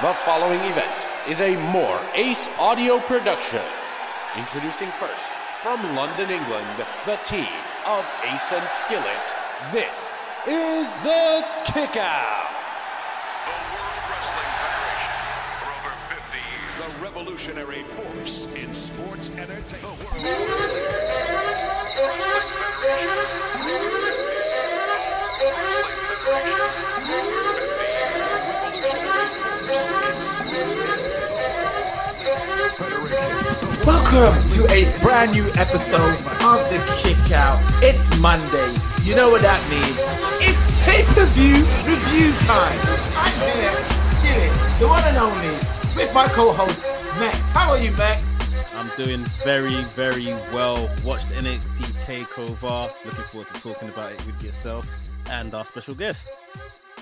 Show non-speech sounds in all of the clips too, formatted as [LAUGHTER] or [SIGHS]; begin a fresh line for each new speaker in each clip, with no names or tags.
The following event is a More Ace audio production. Introducing first, from London, England, the team of Ace and Skillit. This is the Kickout.
The World Wrestling Federation. For over 50 years, the revolutionary force in sports entertainment. The World Wrestling Federation. For over 50 years, World Wrestling Federation. For over 50 years, revolutionary
Welcome to a brand new episode of the Kick Out. It's Monday. You know what that means. It's pay-per-view review time. I'm here, Skillit, the one and only, with my co-host Max. How are you, Max?
I'm doing very, very well. Watched NXT Takeover. Looking forward to talking about it with yourself and our special guest.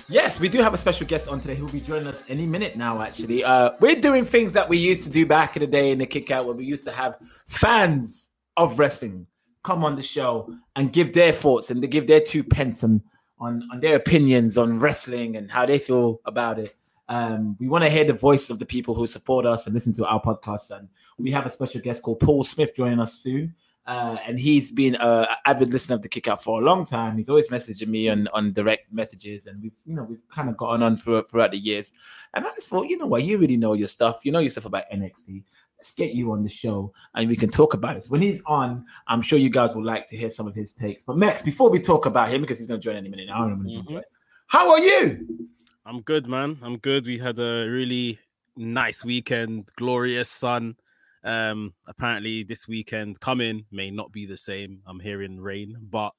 Yes, we do have a special guest on today will be joining us any minute now, actually. Uh, we're doing things that we used to do back in the day in the kick out where we used to have fans of wrestling come on the show and give their thoughts and they give their two pence on, on, on their opinions on wrestling and how they feel about it. Um, we want to hear the voice of the people who support us and listen to our podcast. And we have a special guest called Paul Smith joining us soon. Uh, and he's been an avid listener of the kick out for a long time. He's always messaging me on, on direct messages, and we've you know we've kind of gotten on through, throughout the years. And I just thought, you know what, you really know your stuff. You know your stuff about NXT. Let's get you on the show, and we can talk about it. So when he's on, I'm sure you guys will like to hear some of his takes. But Max, before we talk about him, because he's going to join any minute now,
Mhm.
how are you?
I'm good, man. I'm good. We had a really nice weekend, glorious sun. Um, apparently this weekend coming may not be the same. I'm hearing rain, but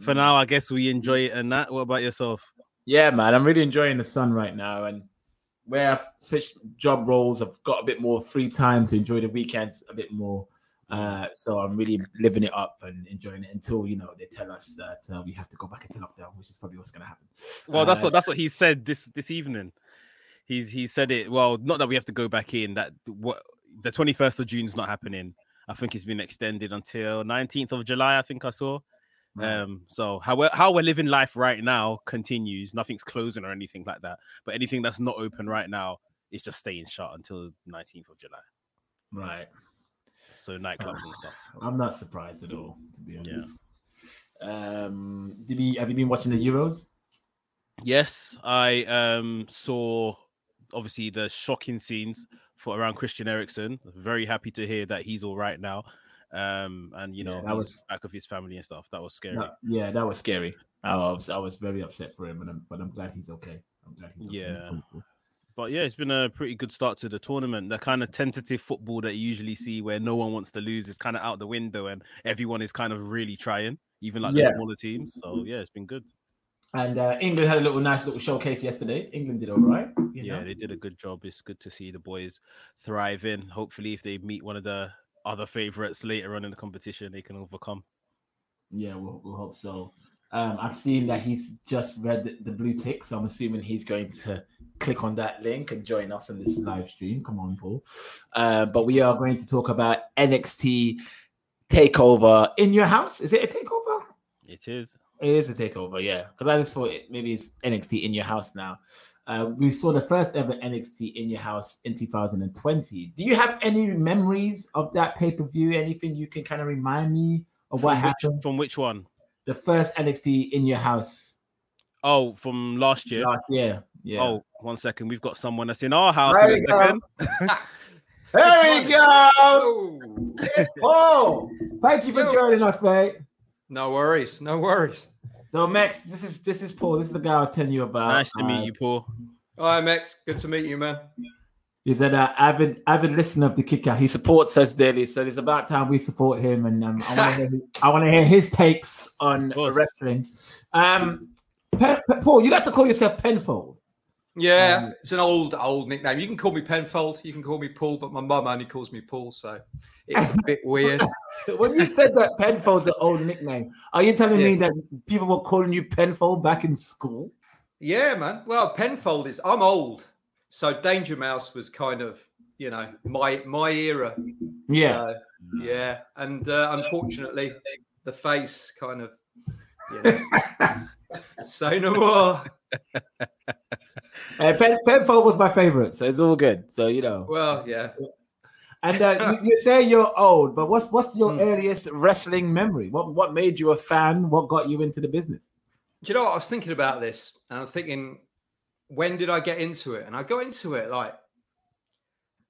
for now, I guess we enjoy it and that. What about yourself?
Yeah, man, I'm really enjoying the sun right now, and where I've switched job roles, I've got a bit more free time to enjoy the weekends a bit more. Uh, so I'm really living it up and enjoying it until you know they tell us that uh, we have to go back into lockdown, which is probably what's going to happen.
Well, that's
Uh,
what that's what he said this this evening. He's he said it. Well, not that we have to go back in. That what the 21st of June is not happening. I think it's been extended until 19th of July. I think I saw.
Right.
Um, so how we're, how we're living life right now continues. Nothing's closing or anything like that. But anything that's not open right now is just staying shut until 19th of July.
right.
So nightclubs and stuff.
I'm not surprised at all, to be honest. Yeah. Um, did you have you been watching the Euros?
Yes, I um saw obviously the shocking scenes for around Christian Eriksen. Very happy to hear that he's all right now. Um, and you
Yeah,
know,
that was-
back of his family and stuff. That was scary.
No, yeah, that was scary. I was I was very upset for him, but I'm, but I'm glad he's okay. I'm glad he's okay.
Yeah. But yeah, it's been a pretty good start to the tournament. The kind of tentative football that you usually see where no one wants to lose is kind of out the window and everyone is kind of really trying, even like
Yeah.
the smaller teams. So yeah, it's been good.
And uh, England had a little nice little showcase yesterday. England did all right.
yeah,
know?
they did a good job. It's good to see the boys thriving. Hopefully, if they meet one of the other favorites later on in the competition, they can overcome.
Yeah, we'll, we'll hope so. Um, I've seen that he's just read the, the blue tick, so I'm assuming he's going to click on that link and join us in this live stream. Come on, Paul. Uh, but we are going to talk about NXT takeover in your house. Is it a takeover?
It is.
It is a takeover, yeah. Because I just thought it, maybe it's NXT in your house now. Uh, we saw the first ever NXT in your house in 2020. Do you have any memories of that pay per view? Anything you can kind of remind me of what
which,
happened?
from which one?
the first NXT in your house
Oh, from last year.
last year. Yeah.
Oh, one second. We've got someone that's in our house
There
in a
we go.
second. [LAUGHS]
there we go.
Oh,
Oh, thank you for
Yo.
joining us, mate.
no worries, no worries.
So Max, this is this is Paul. This is the guy I was telling you about.
nice to
Uh,
meet you, Paul.
Hi, Max. Good to meet you, man.
He's an uh, avid avid listener of the kicker. He supports us daily, so it's about time we support him. And um, I want to hear, I want to hear his takes on wrestling. Um, Pe- Pe- Paul, you like to call yourself Penfold.
Yeah,
Um,
it's an old, old nickname. You can call me Penfold, you can call me Paul, but my mum only calls me Paul, so it's a bit weird. [LAUGHS]
When you said that Penfold's an old nickname, are you telling me that people were calling you Penfold back in school?
Yeah, man. Well, Penfold is. I'm old, so Danger Mouse was kind of, you know, my my era.
Yeah.
Uh, yeah, and uh, unfortunately, the face kind of, you know, [LAUGHS] say no more.
Uh, Pen, Penfold was my favorite, so it's all good. So you know.
Well, yeah.
And uh, you, you say you're old, but what's what's your
Hmm.
earliest wrestling memory? What what made you a fan? What got you into the business?
Do you know what? I was thinking about this and I'm thinking, when did I get into it? And I got into it like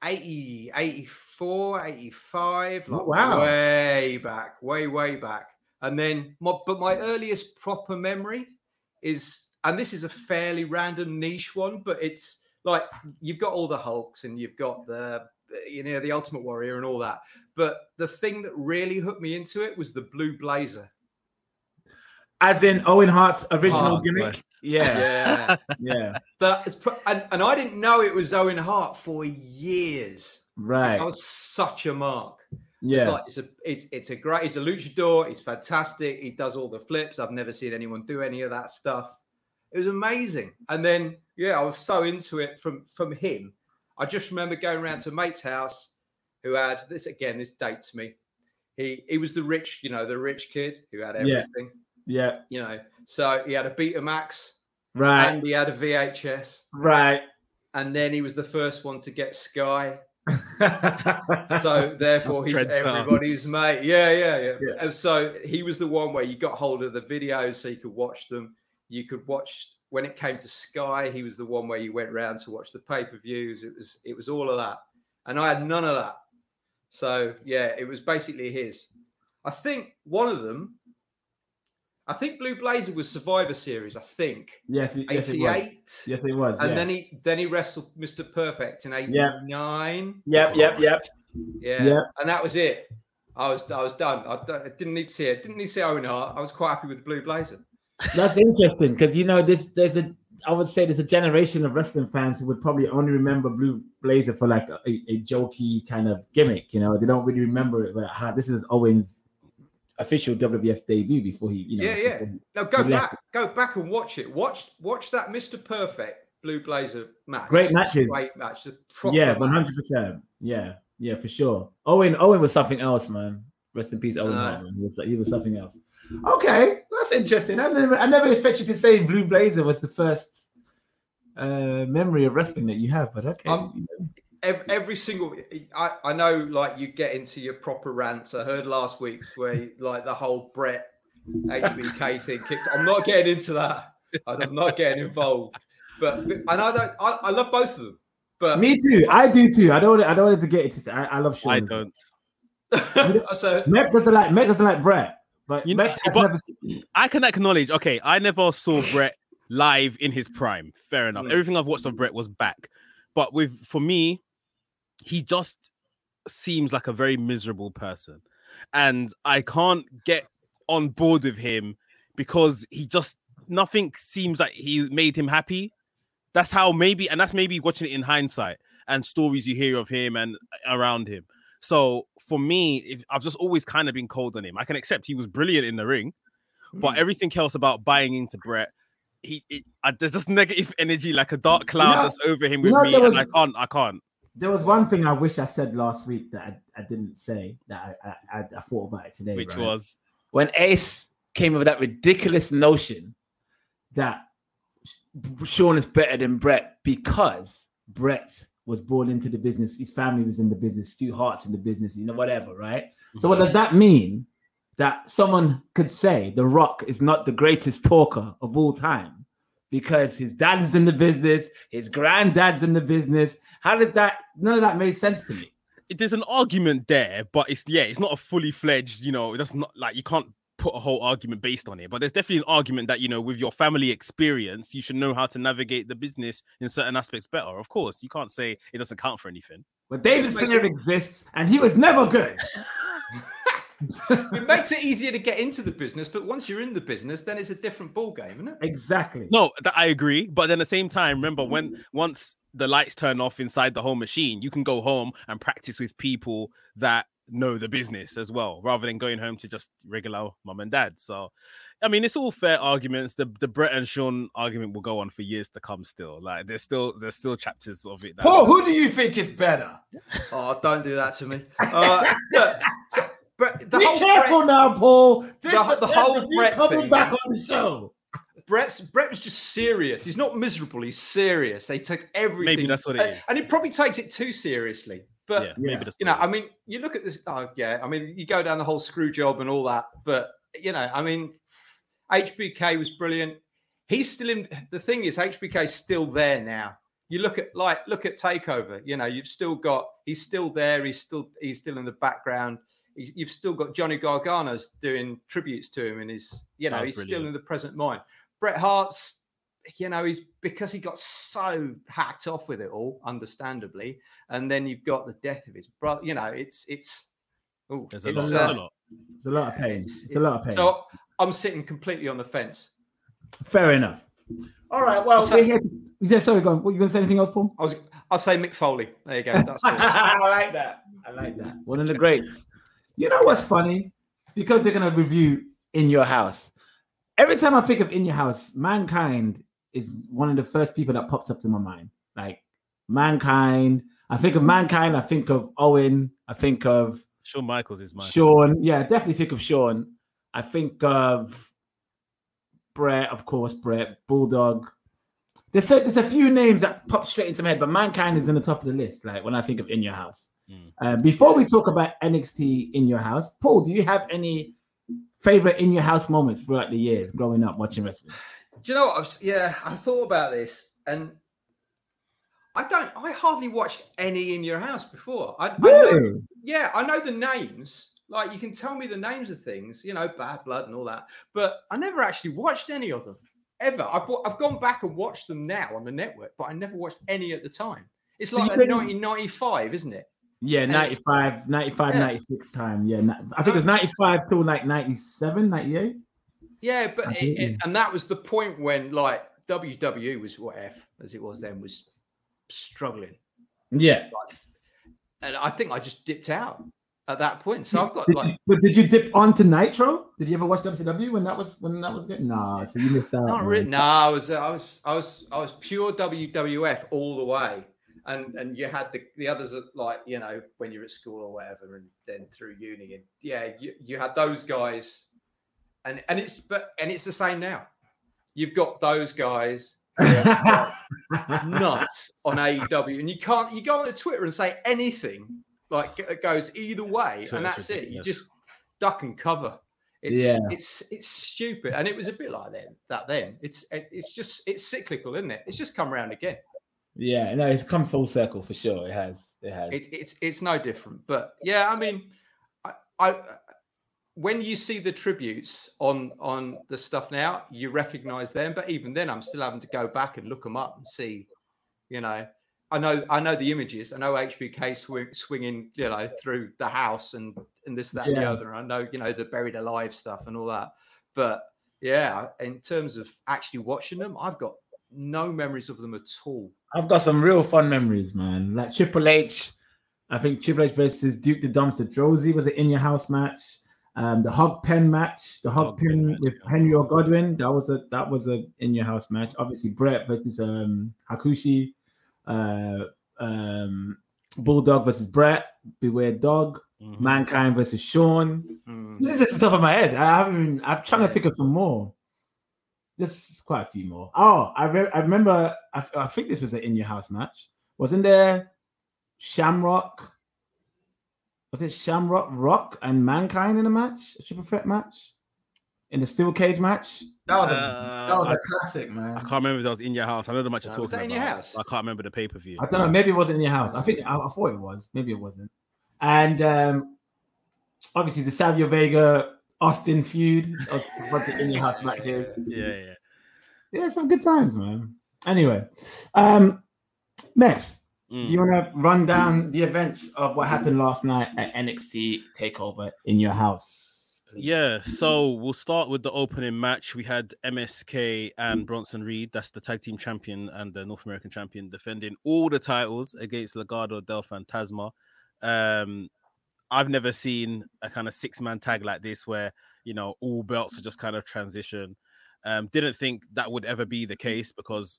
80, 84, 85, like
Oh, wow.
way back, way, way back. And then, my, but my earliest proper memory is, and this is a fairly random niche one, but it's like you've got all the Hulks and you've got the, you know, the Ultimate Warrior and all that. But the thing that really hooked me into it was the Blue Blazer.
As in Owen Hart's original gimmick. Yeah,
Yeah. [LAUGHS]
yeah,
That is, pro- and, and I didn't know it was Owen Hart for years.
right.
I was such a mark. It's
Yeah,
like it's a it's it's a great. He's a luchador. He's fantastic. He does all the flips. I've never seen anyone do any of that stuff. It was amazing. And then yeah, I was so into it from from him. I just remember going around to a mate's house who had this again. This dates me. He he was the rich, you know, the rich kid who had everything.
yeah, yeah.
You know, so he had a Betamax
right,
and he had a VHS.
right.
and then he was the first one to get Sky. [LAUGHS] So therefore, he's everybody's mate. Yeah, yeah, yeah,
Yeah.
And so he was the one where you got hold of the videos so you could watch them. You could watch when it came to Sky. He was the one where you went round to watch the pay per views. It was it was all of that, and I had none of that. So yeah, it was basically his. I think one of them. I think Blue Blazer was Survivor Series. I think
yes, it- yes, it was.
eighty-eight.
Yes, it was.
And
yeah.
then he then he wrestled Mr. Perfect in '89.
Yep, yep, yep.
Yeah.
Yeah.
And that was it. I was I was done. I, I didn't need to see it. Didn't need to see Owen Hart. I was quite happy with the Blue Blazer.
That's interesting because you know this. There's a. I would say there's a generation of wrestling fans who would probably only remember Blue Blazer for like a, a jokey kind of gimmick. You know, they don't really remember it. But ah, this is Owen's official WWF debut before he. You know,
Yeah, yeah. Now go back, go back and watch it. Watch watch that Mr. Perfect Blue Blazer match.
Great matches.
Great match.
Yeah, one hundred percent. Yeah, yeah, for sure. Owen, Owen was something else, man. Rest in peace, Owen
Uh,
He was, he was something else. Okay, that's interesting. I never, I never expected to say Blue Blazer was the first uh, memory of wrestling that you have, but okay.
Um, every, every single I, I know like you get into your proper rants i heard last week's where like the whole bret hbk [LAUGHS] thing kicked i'm not getting into that i'm not getting involved but and i don't i, I love both of them but
Me too. I do too. I don't. Want, I don't want to get into. I, I love Shawn.
I don't. [LAUGHS]
so
Met doesn't like Met doesn't like Bret, but
You know-
I've
but-
never
I can acknowledge. Okay, I never saw Bret live in his prime. Fair enough.
Mm.
Everything I've watched of Bret was back, but with for me, he just seems like a very miserable person, and I can't get on board with him because he just nothing seems like he made him happy. That's how maybe, and that's maybe watching it in hindsight and stories you hear of him and around him. So for me, if, I've just always kind of been cold on him. I can accept he was brilliant in the ring, but mm. everything else about buying into Bret, he it, I, there's just negative [LAUGHS] energy, like a dark cloud that's over him with me,
there
and I can't, I can't.
There was one thing I wish I said last week that I, I didn't say that I, I, I, thought about it today.
Which
right?
was
when Ace came up with that ridiculous notion that Shawn is better than Bret because Bret was born into the business, his family was in the business, Stu Hart's in the business, you know, whatever, right? So what does that mean? That someone could say The Rock is not the greatest talker of all time because his dad is in the business, his granddad's in the business. How does that? None of that made sense to me.
there's an argument there, but it's yeah, it's not a fully fledged, you know, that's not like you can't put a whole argument based on it. But there's definitely an argument that you know, with your family experience, you should know how to navigate the business in certain aspects better. Of course, you can't say it doesn't count for anything.
But David
Just makes
exists, and he was never good. [LAUGHS] [LAUGHS]
it makes it easier to get into the business but once you're in the business then it's a different ball game isn't it
Exactly.
No, that I agree. But then at the same time, remember when mm. once the lights turn off inside the whole machine, you can go home and practice with people that know the business as well, rather than going home to just regular mum and dad. So, I mean, it's all fair arguments. The the Bret and Shawn argument will go on for years to come. Still, like there's still there's still chapters of it.
Paul, who do you think is better? [LAUGHS]
oh don't do that to me [LAUGHS] uh, look, so, but the
Be
whole
careful
Bret-
now, Paul. This
the- the whole Bret
coming
thing,
back
man.
on the show.
Bret's Bret was just serious. He's not miserable. He's serious. He takes everything.
Maybe that's what it
and,
is.
and he probably takes it too seriously. But
yeah, maybe
you know, I mean, you look at this. Oh yeah, I mean, you go down the whole screw job and all that. But you know, I mean, HBK was brilliant. He's still in. The thing is, HBK's still there now. You look at like look at Takeover. You know, you've still got. He's still there. He's still he's still in the background. He's, you've still got Johnny Gargano's doing tributes to him, and he's you know he's still in the present mind. Bret Hart's, you know, he's because he got so hacked off with it all, understandably, and then you've got the death of his brother. You know, it's it's. oh,
There's a
it's,
lot.
uh,
There's a lot.
It's a lot of pain.
it's-
It's a lot of pain.
So I'm sitting completely on the fence.
Fair enough. All right. Well,
I'll say-
we're here. Yeah, sorry, go on. What you gonna say? Anything else, Paul?
I was, I'll say Mick Foley. There you go. [LAUGHS] That's.
I like that. I like that. One of the greats. You know what's funny? Because they're gonna review In Your House. Every time I think of In Your House, Mankind is one of the first people that pops up to my mind. Like Mankind. I think of Mankind. I think of Owen. I think of
Shawn Michaels is my
Shawn. Yeah, I definitely think of Shawn. I think of Bret, of course, Bret, Bulldog. There's a, there's a few names that pop straight into my head, but Mankind is in the top of the list. Like when I think of In Your House.
Mm.
Uh, before we talk about NXT In Your House, Paul, do you have any favorite In Your House moments throughout the years growing up watching wrestling?
Do you know what? I was, yeah, I thought about this, and I don't. I hardly watched any in your house before. I, I know, yeah, I know the names. Like you can tell me the names of things, you know, Bad Blood and all that, but I never actually watched any of them ever. I've I've gone back and watched them now on the network, but I never watched any at the time. It's like
you've been-
1995, isn't it?
Yeah, 95, 95,
Yeah.
96 time. Yeah, I think it um, was 95 till like 97, 98.
Yeah, but it, it- and that was the point when like WWE was what F as it was then was struggling.
Yeah.
like, and I think I just dipped out at that point. So I've got like
But did you dip onto Nitro? Did you ever watch WCW when that was when that was good? Nah, so you missed out.
not really. No, I was I was I was I was pure WWF all the way. And and you had the the others that like you know when you're at school or whatever, and then through uni, and yeah, you, you had those guys, and and it's but and it's the same now. You've got those guys [LAUGHS] who are, like, nuts on AEW, and you can't you go on Twitter and say anything like it goes either way,
Twitter's
and that's it. You just duck and cover. It's
Yeah.
it's it's stupid, and it was a bit like then that then. It's it's just it's cyclical, isn't it? It's just come around again.
yeah, no, it's come full circle for sure. It has. It has.
It's it's it's no different. But yeah, I mean, I, I when you see the tributes on on the stuff now, you recognize them. But even then, I'm still having to go back and look them up and see. You know, I know I know the images. I know HBK swing, swinging, you know, through the house and and this that and the other. I know you know the buried alive stuff and all that. But yeah, in terms of actually watching them, I've got no memories of them at all.
I've got some real fun memories, man. Like Triple H, I think Triple H versus Duke the Dumpster Droese was an in your house match. Um, the hog pen match, the hog,
Hog pen
pen with. Henry or Godwinn, that was a that was a in your house match. Obviously, Bret versus um Hakushi, uh, um, Bulldog versus Bret, Beware Dog,
Mhm.
Mankind versus Shawn.
Mm.
This is just the top of my head. I haven't. I'm trying to think of some more. There's quite a few more. Oh, I re- I remember. I, I think this was an in your house match. Wasn't there Shamrock? Was it Shamrock Rock and Mankind in a match? A triple threat match? In the steel cage match? That was a that was
Uh,
classic, man.
I can't remember if that was in your house. I know the match you're talking
was that
about.
in your house?
I can't remember the pay per view.
I don't know. Maybe it wasn't in your house. I think I, I thought it was. Maybe it wasn't. And um, obviously the Savio Vega Austin feud. a bunch of in your house [LAUGHS] matches.
Yeah, yeah.
Yeah, some good times, man. Anyway, um, Max,
Mm.
do you want to run down the events of what happened last night at NXT Takeover in your house? please?
Yeah, so we'll start with the opening match. We had MSK and Bronson Reed, that's the tag team champion and the North American champion, defending all the titles against Legado del Fantasma. Um, I've never seen a kind of six man tag like this where you know all belts are just kind of transition. Um, didn't think that would ever be the case because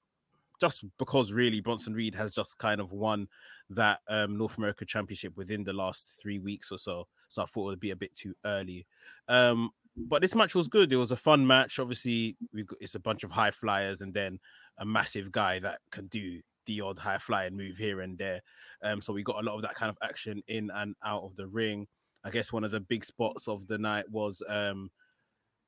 just because really Bronson Reed has just kind of won that um, North America Championship within the last three weeks or so. So I thought it would be a bit too early. Um, but this match was good. It was a fun match. Obviously, got, it's a bunch of high flyers and then a massive guy that can do the odd high flying move here and there. Um, so we got a lot of that kind of action in and out of the ring. I guess one of the big spots of the night was um,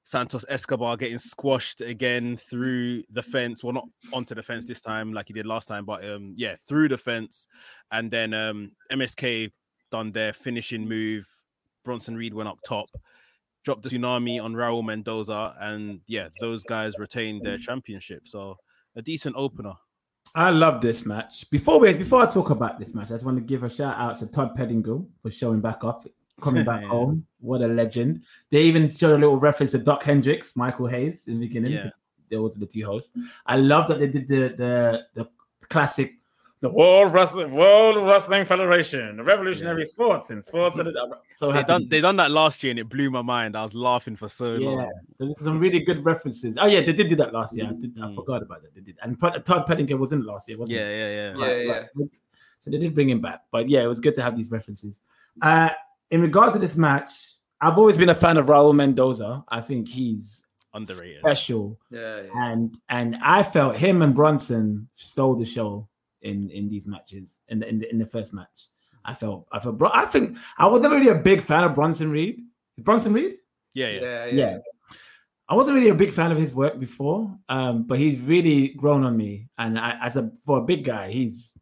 Santos Escobar getting squashed again through the fence. Well, not onto the fence this time like he did last time, but um, yeah, through the fence. And then um, MSK done their finishing move. Bronson Reed went up top, dropped the tsunami on Raul Mendoza, and yeah, those guys retained their championship. So a decent opener.
I love this match. Before we before I talk about this match, I just want to give a shout out to Todd Pettingill for showing back up, coming back
Yeah. [LAUGHS]
home. What a legend! They even showed a little reference to Dok Hendrix, Michael Hayes in the beginning.
Yeah.
They was the two hosts. I love that they did the the the classic, the World Wrestling World Wrestling Federation, the revolutionary sports and sports. so
They
happy.
done they done that last year and it blew my mind. I was laughing for so
Yeah,
long.
so this is some really good references. Oh yeah, they did do that last year. I, did, I
Mm.
forgot about that. They did, and Todd Todd Pettingill wasn't last year, wasn't
Yeah,
he?
yeah, yeah.
Yeah, yeah.
Right. So they did bring him back, but yeah, it was good to have these references. Uh, in regard to this match, I've always been a fan of Raul Mendoza. I think he's
Underrated.
special,
Yeah, yeah.
and and I felt him and Bronson stole the show in in these matches in the in the, in the first match. I felt I felt Bro- I think I was never really a big fan of Bronson Reed. Bronson Reed.
Yeah, yeah.
yeah,
Yeah.
yeah.
I wasn't really a big fan of his work before, um, but he's really grown on me. And I, as a for a big guy, he's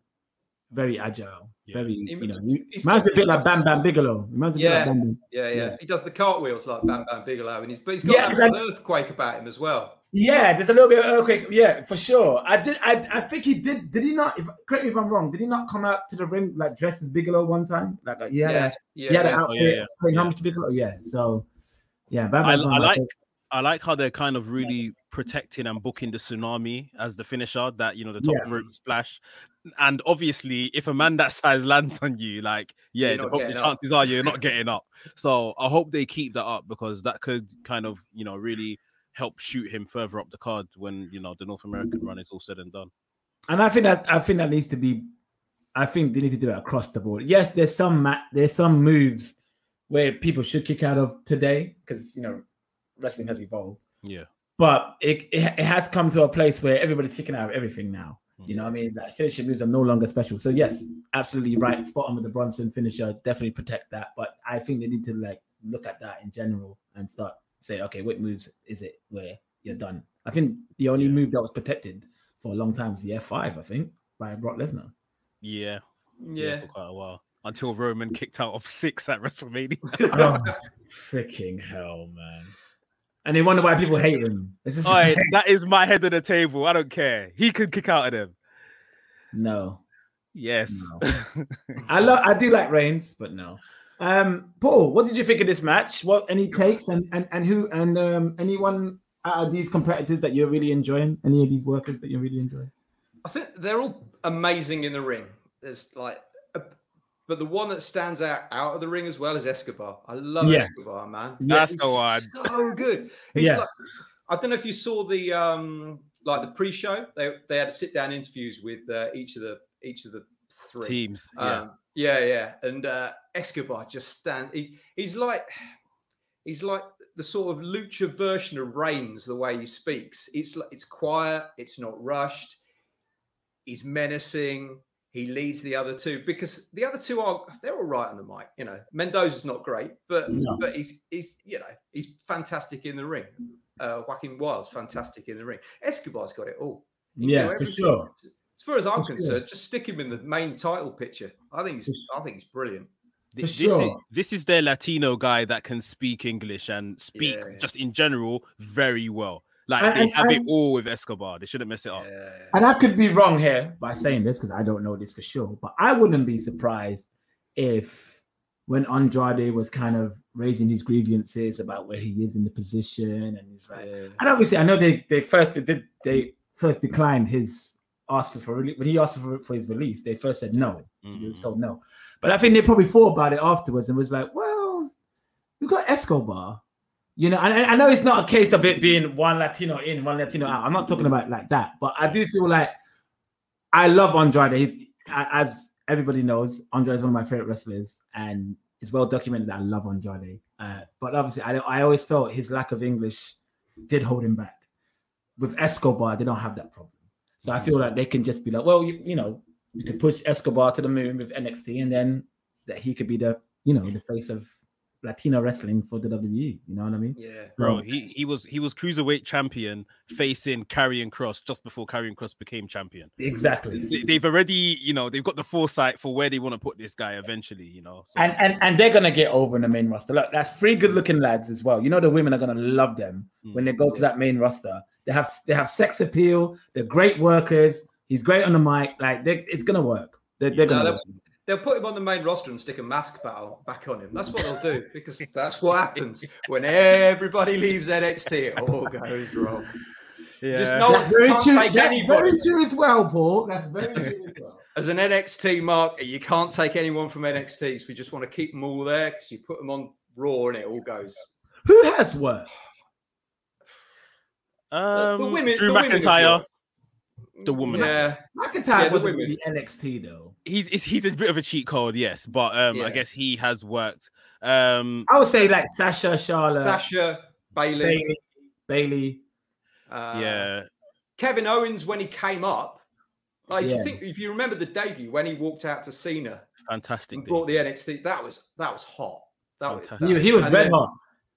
very agile,
Yeah.
very
He-
you know. He
he's
reminds me a bit like Bam Bam Bigelow. Reminds me a bit like Bam Bam.
Yeah, yeah,
Yeah.
He does the cartwheels like Bam Bam Bigelow, and he's but he's got
Yeah,
that
that-
earthquake about him as well.
Yeah, there's a little bit of earthquake. Yeah, for sure. I did. I, I think he did. Did he not? If correct me if I'm wrong. Did he not come out to the ring like dressed as Bigelow one time? Like uh, yeah,
yeah,
he
yeah.
an
yeah.
outfit
Oh, yeah, yeah.
playing
Yeah.
to Bigelow. Yeah. So yeah, Bam
I,
Bam's
I like
favorite-
I like how they're kind of really protecting and booking the tsunami as the finisher, that you know, the top
Yeah.
rope splash. And obviously, if a man that [LAUGHS] size lands on you, like, yeah, the,
not
the
getting up.
chances are you're not getting up. So I hope they keep that up because that could kind of, you know, really help shoot him further up the card when you know the North American run is all said and done.
And I think that I think that needs to be. I think they need to do it across the board. Yes, there's some ma- there's some moves where people should kick out of today because you know wrestling has evolved.
Yeah.
But it, it it has come to a place where everybody's kicking out of everything now. You know mm. what I mean? Like finishing moves are no longer special. So yes, absolutely right. Spot on with the Bronson finisher. Definitely protect that. But I think they need to like look at that in general and start say, okay, what moves is it where you're done? I think the only move that was protected for a long time was the F5, I think, by Brock Lesnar.
Yeah, yeah,
Yeah.
for quite a while until Roman kicked out of six at WrestleMania. [LAUGHS]
oh, [LAUGHS] freaking hell, man. And they wonder why people hate him. It's just
Oi, [LAUGHS] that is my head of the table. I don't care. He could kick out of them.
no.
Yes. [LAUGHS]
I love I do like Reigns, but no. Um, Paul, what did you think of this match? What any takes and and, and who and um anyone out of these competitors that you're really enjoying? Any of these workers that you're really enjoying?
I think they're all amazing in the ring. There's like, a, but the one that stands out out of the ring as well is Escobar. I love
Yeah.
Escobar, man.
That's
He's
the one.
So good. He's
Yeah.
like, I don't know if you saw the um like the pre-show. They they had sit down interviews with uh, each of the each of the three
Teams. Yeah.
Um, yeah, yeah. And uh, Escobar just stand. He, he's like, he's like the sort of lucha version of Reigns. The way he speaks, it's like it's quiet. It's not rushed. He's menacing. He leads the other two because the other two are they're all right on the mic. You know, Mendoza's not great, but
No.
but he's he's you know he's fantastic in the ring. Uh, Joaquin Wilde's fantastic in the ring. Escobar's got it all. He
Yeah, for sure.
As far as I'm
For sure.
concerned, just stick him in the main title picture. I think he's, I think he's brilliant.
Th-
For
this, is,
sure.
this is their Latino guy that can speak English and speak
Yeah.
just in general very well. Like
And-
they
and-
have it all with Escobar. They shouldn't mess it up.
And I could be wrong here by saying this because I don't know this for sure, but I wouldn't be surprised if when Andrade was kind of raising his grievances about where he is in the position, and he's like,
Yeah.
and obviously I know they they first they did they first declined his ask for, for rele- when he asked for for his release, they first said no. He was
Mhm.
told no, but I think they probably thought about it afterwards and was like, well, we got Escobar. You know, and I know it's not a case of it being one Latino in, one Latino out. I'm not talking about like that, but I do feel like I love Andrade. He's, as everybody knows, Andrade is one of my favorite wrestlers, and it's well documented that I love Andrade. Uh, but obviously, I I always felt his lack of English did hold him back. With Escobar, they don't have that problem. So I feel like they can just be like, well, you, you know, you could push Escobar to the moon with NXT, and then that he could be the you know the face of Latino wrestling for the WWE. You know what I mean?
Yeah.
Bro,
Well,
he, he was he was cruiserweight champion facing Karrion Kross just before Karrion Kross became champion.
Exactly.
They- They've already, you know, they've got the foresight for where they want to put this guy eventually, you know. So,
And, and and they're gonna get over in the main roster. Look, that's three good-looking lads as well. You know the women are gonna love them
Mm.
when they go to that main roster. They have they have sex appeal. They're great workers. He's great on the mic. Like they, it's gonna work. They're, they're
No,
gonna.
they'll,
work.
They'll put him on the main roster and stick a mask battle back on him. That's what they'll do because [LAUGHS] that's what happens when everybody leaves NXT. It all goes wrong.
yeah.
Just no one can't
true.
take anybody.
very true as well, Paul. That's very true as well. [LAUGHS]
As an NXT market, you can't take anyone from NXT. So we just want to keep them all there because you put them on Raw and it all goes.
Who has worked?
um,
the women,
Drew
the women
McIntyre.
Worked.
The woman.
Yeah.
McIntyre
Yeah, the
wasn't
women.
really NXT though.
He's he's he's a bit of a cheat code, yes, but um,
Yeah.
I guess he has worked. Um,
I would say like Sasha, Charlotte,
Sasha, Bayley,
Bayley, Bayley.
uh,
yeah,
Kevin Owens when he came up. Like if you think if you remember the debut when he walked out to Cena
fantastic.
and brought the NXT, that was that was hot. That was,
Fantastic.
He, he was
and
red
then-
hot.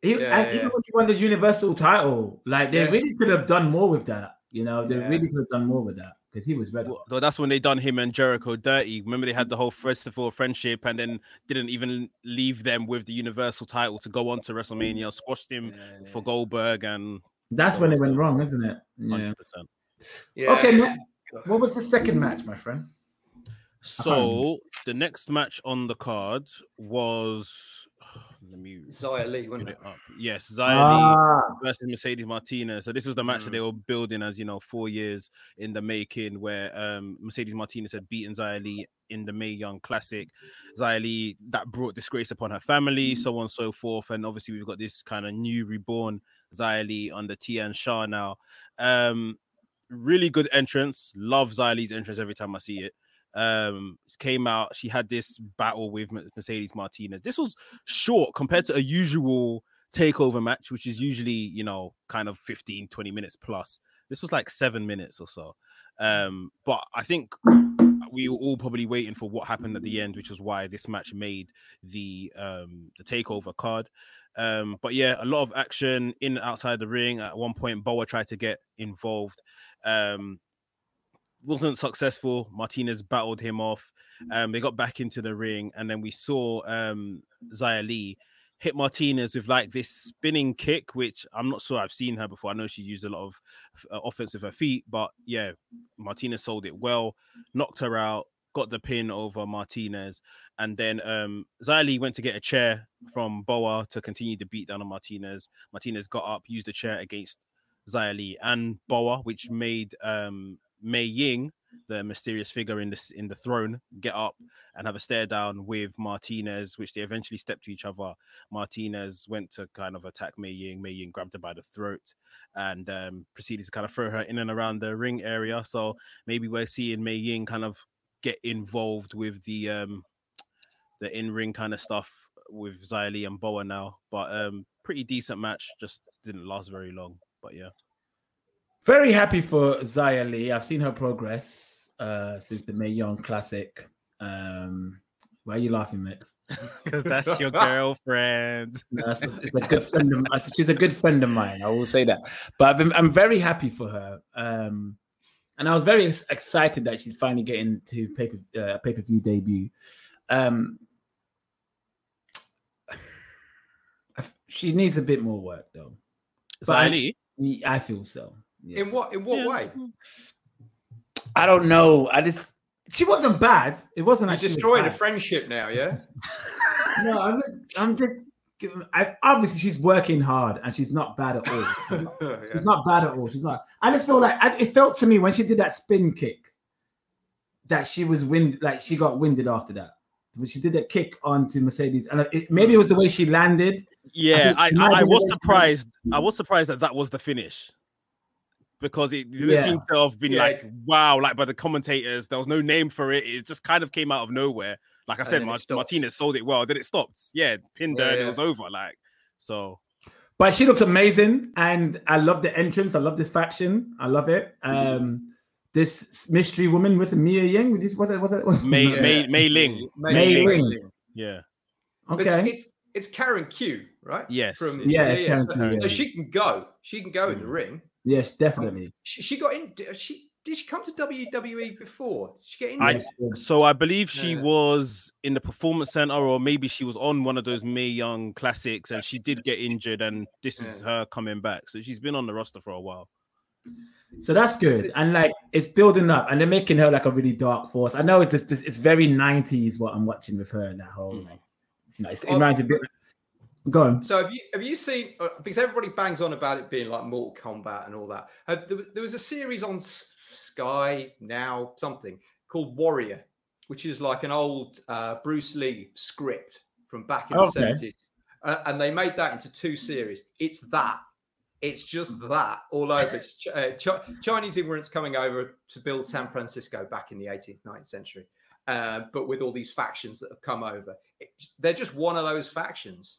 He,
Yeah,
and
yeah,
even when he won the Universal title, like they
Yeah.
really could have done more with that. You know, they
Yeah.
really could have done more with that because he was red hot.
Well, that's when they done him and Jericho dirty. Remember they had the whole festival of all friendship and then didn't even leave them with the Universal title to go on to WrestleMania, squashed him for Goldberg and
That's when it went wrong, isn't it? Yeah.
hundred percent.
Yeah.
Okay, Ma- what was the second match, my friend?
So the next match on the card was let me
Xia
Li,
wasn't
it
it?
up. Yes, Xia Li
Ah,
versus Mercedes Martinez. So this was the match that they were building as you know four years in the making, where um, Mercedes Martinez had beaten Xia Li in the Mae Young Classic. Xia Li that brought disgrace upon her family, so on and so forth. And obviously we've got this kind of new reborn Xia Li under Tian Sha now. Um, really good entrance. Love Xia Li's entrance every time I see it. Um, came out. She had this battle with Mercedes Martinez. This was short compared to a usual takeover match, which is usually, you know, kind of 15, 20 minutes plus. This was like seven minutes or so. Um, but I think we were all probably waiting for what happened at the end, which was why this match made the um the takeover card. Um, but yeah, a lot of action in and outside the ring. At one point, Boa tried to get involved. Um, wasn't successful. Martinez battled him off. Um, they got back into the ring, and then we saw um Xia Li hit Martinez with like this spinning kick, which I'm not sure I've seen her before. I know she's used a lot of uh, offense with her feet, but yeah, Martinez sold it well, knocked her out, got the pin over Martinez, and then um Xia Li went to get a chair from Boa to continue the beat down on Martinez. Martinez got up, used the chair against Xia Li and Boa, which made um Mei Ying, the mysterious figure in this in the throne, get up and have a stare down with Martinez, which they eventually stepped to each other. Martinez went to kind of attack Mei Ying. Mei Ying grabbed her by the throat and um, proceeded to kind of throw her in and around the ring area. So maybe we're seeing Mei Ying kind of get involved with the um, the in ring kind of stuff with Li and Boa now. But um, pretty decent match, just didn't last very long. But yeah.
Very happy for Xia Li. I've seen her progress uh, since the Mae Young Classic. Um, why are you laughing, Max? [LAUGHS]
Because that's your girlfriend. [LAUGHS]
No, it's, it's a good friend of mine. She's a good friend of mine. I will say that. But I've been, I'm very happy for her. Um, and I was very ex- excited that she's finally getting to paper uh, pay per view debut. Um, [SIGHS] she needs a bit more work though. But I- I feel so. Yeah.
In what in what
Yeah.
way?
I don't know. I just she wasn't bad. It wasn't
You
like she was
destroyed a friendship now, yeah? [LAUGHS]
No, I'm just, I'm just giving. I, obviously, she's working hard and she's not bad at all. [LAUGHS] She's not,
Yeah.
she's not bad at all. She's not. I just feel like I, it felt to me when she did that spin kick that she was wind, like she got winded after that. When she did that kick onto Mercedes, and it, maybe it was the way she landed.
Yeah,
think
I, I, I was surprised. I was surprised that that was the finish. Because it didn't
Yeah.
seem to have been
Yeah.
like wow, like by the commentators. There was no name for it. It just kind of came out of nowhere. Like I
And
said,
then
Mar- Martinez sold it well. Then it stopped. Yeah, pinned her
Yeah,
and it was over. Like so.
But she looks amazing, and I love the entrance. I love this faction. I love it. [LAUGHS]
Mm-hmm.
Um, this mystery woman with Mia Ying? This was it? Was it?
Mei
Yeah.
Mei Mei Ling.
Mei Ling.
Yeah.
But it's-
Okay.
It's, it's Karen Q, right?
Yes,
From,
it's-
Yeah, it's Karen
so,
Q,
so she can go. She can go in the
Mm.
ring.
Yes, definitely.
She, she got in. She did she come to WWE before? Did she get in?
I- So I believe she
Yeah.
was in the performance center, or maybe she was on one of those Mae Young classics, and she did get injured, and this is her coming back. So she's been on the roster for a while.
So that's good, and like it's building up, and they're making her like a really dark force. I know it's this, this it's very nineties what I'm watching with her and that whole
Mm.
like, you know, it's, it
Oh,
reminds me a bit. Go on.
So have you have you seen? uh, Because everybody bangs on about it being like Mortal Kombat and all that. Have, there, there was a series on Sky now something called Warrior, which is like an old uh, Bruce Lee script from back in the seventies, uh, and they made that into two series. It's that. It's just that all over. Ch- uh, Ch- Chinese immigrants coming over to build San Francisco back in the 18th, 19th century, uh, but with all these factions that have come over. It, they're just one of those factions.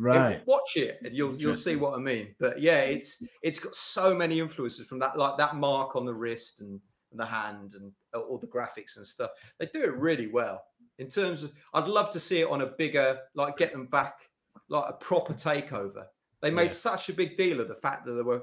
Yeah,
Right.
watch it and you'll you'll see what I mean. But yeah, it's it's got so many influences from that, like that mark on the wrist and, and the hand and all the graphics and stuff. They do it really well. In terms of, I'd love to see it on a bigger, like get them back, like a proper takeover. They made
Yeah.
such a big deal of the fact that they were,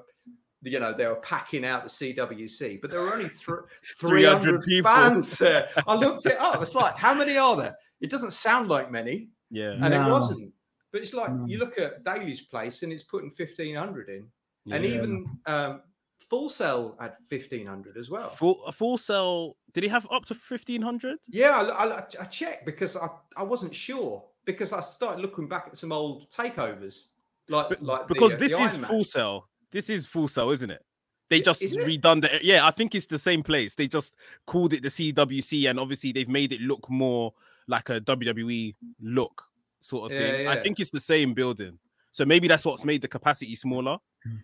you know, they were packing out the CWC, but there were only thr
300
300 fans there. I looked it up. It's like, how many are there? It doesn't sound like many
Yeah.
and
No.
it wasn't. But it's like
No.
you look at Daily's place and it's putting fifteen hundred in, and even um, Full Sail had fifteen hundred as well.
Full a full sail. Did he have up to fifteen hundred?
Yeah, I, I, I checked because I, I wasn't sure because I started looking back at some old takeovers, like like the,
because
uh,
this
the
is
Iron Man.
full sail. This is full sail, isn't it? They just
is it?
redone the yeah. I think it's the same place. They just called it the CWC, and obviously they've made it look more like a WWE look sort of
Yeah,
thing. I think it's the same building, so maybe that's what's made the capacity smaller.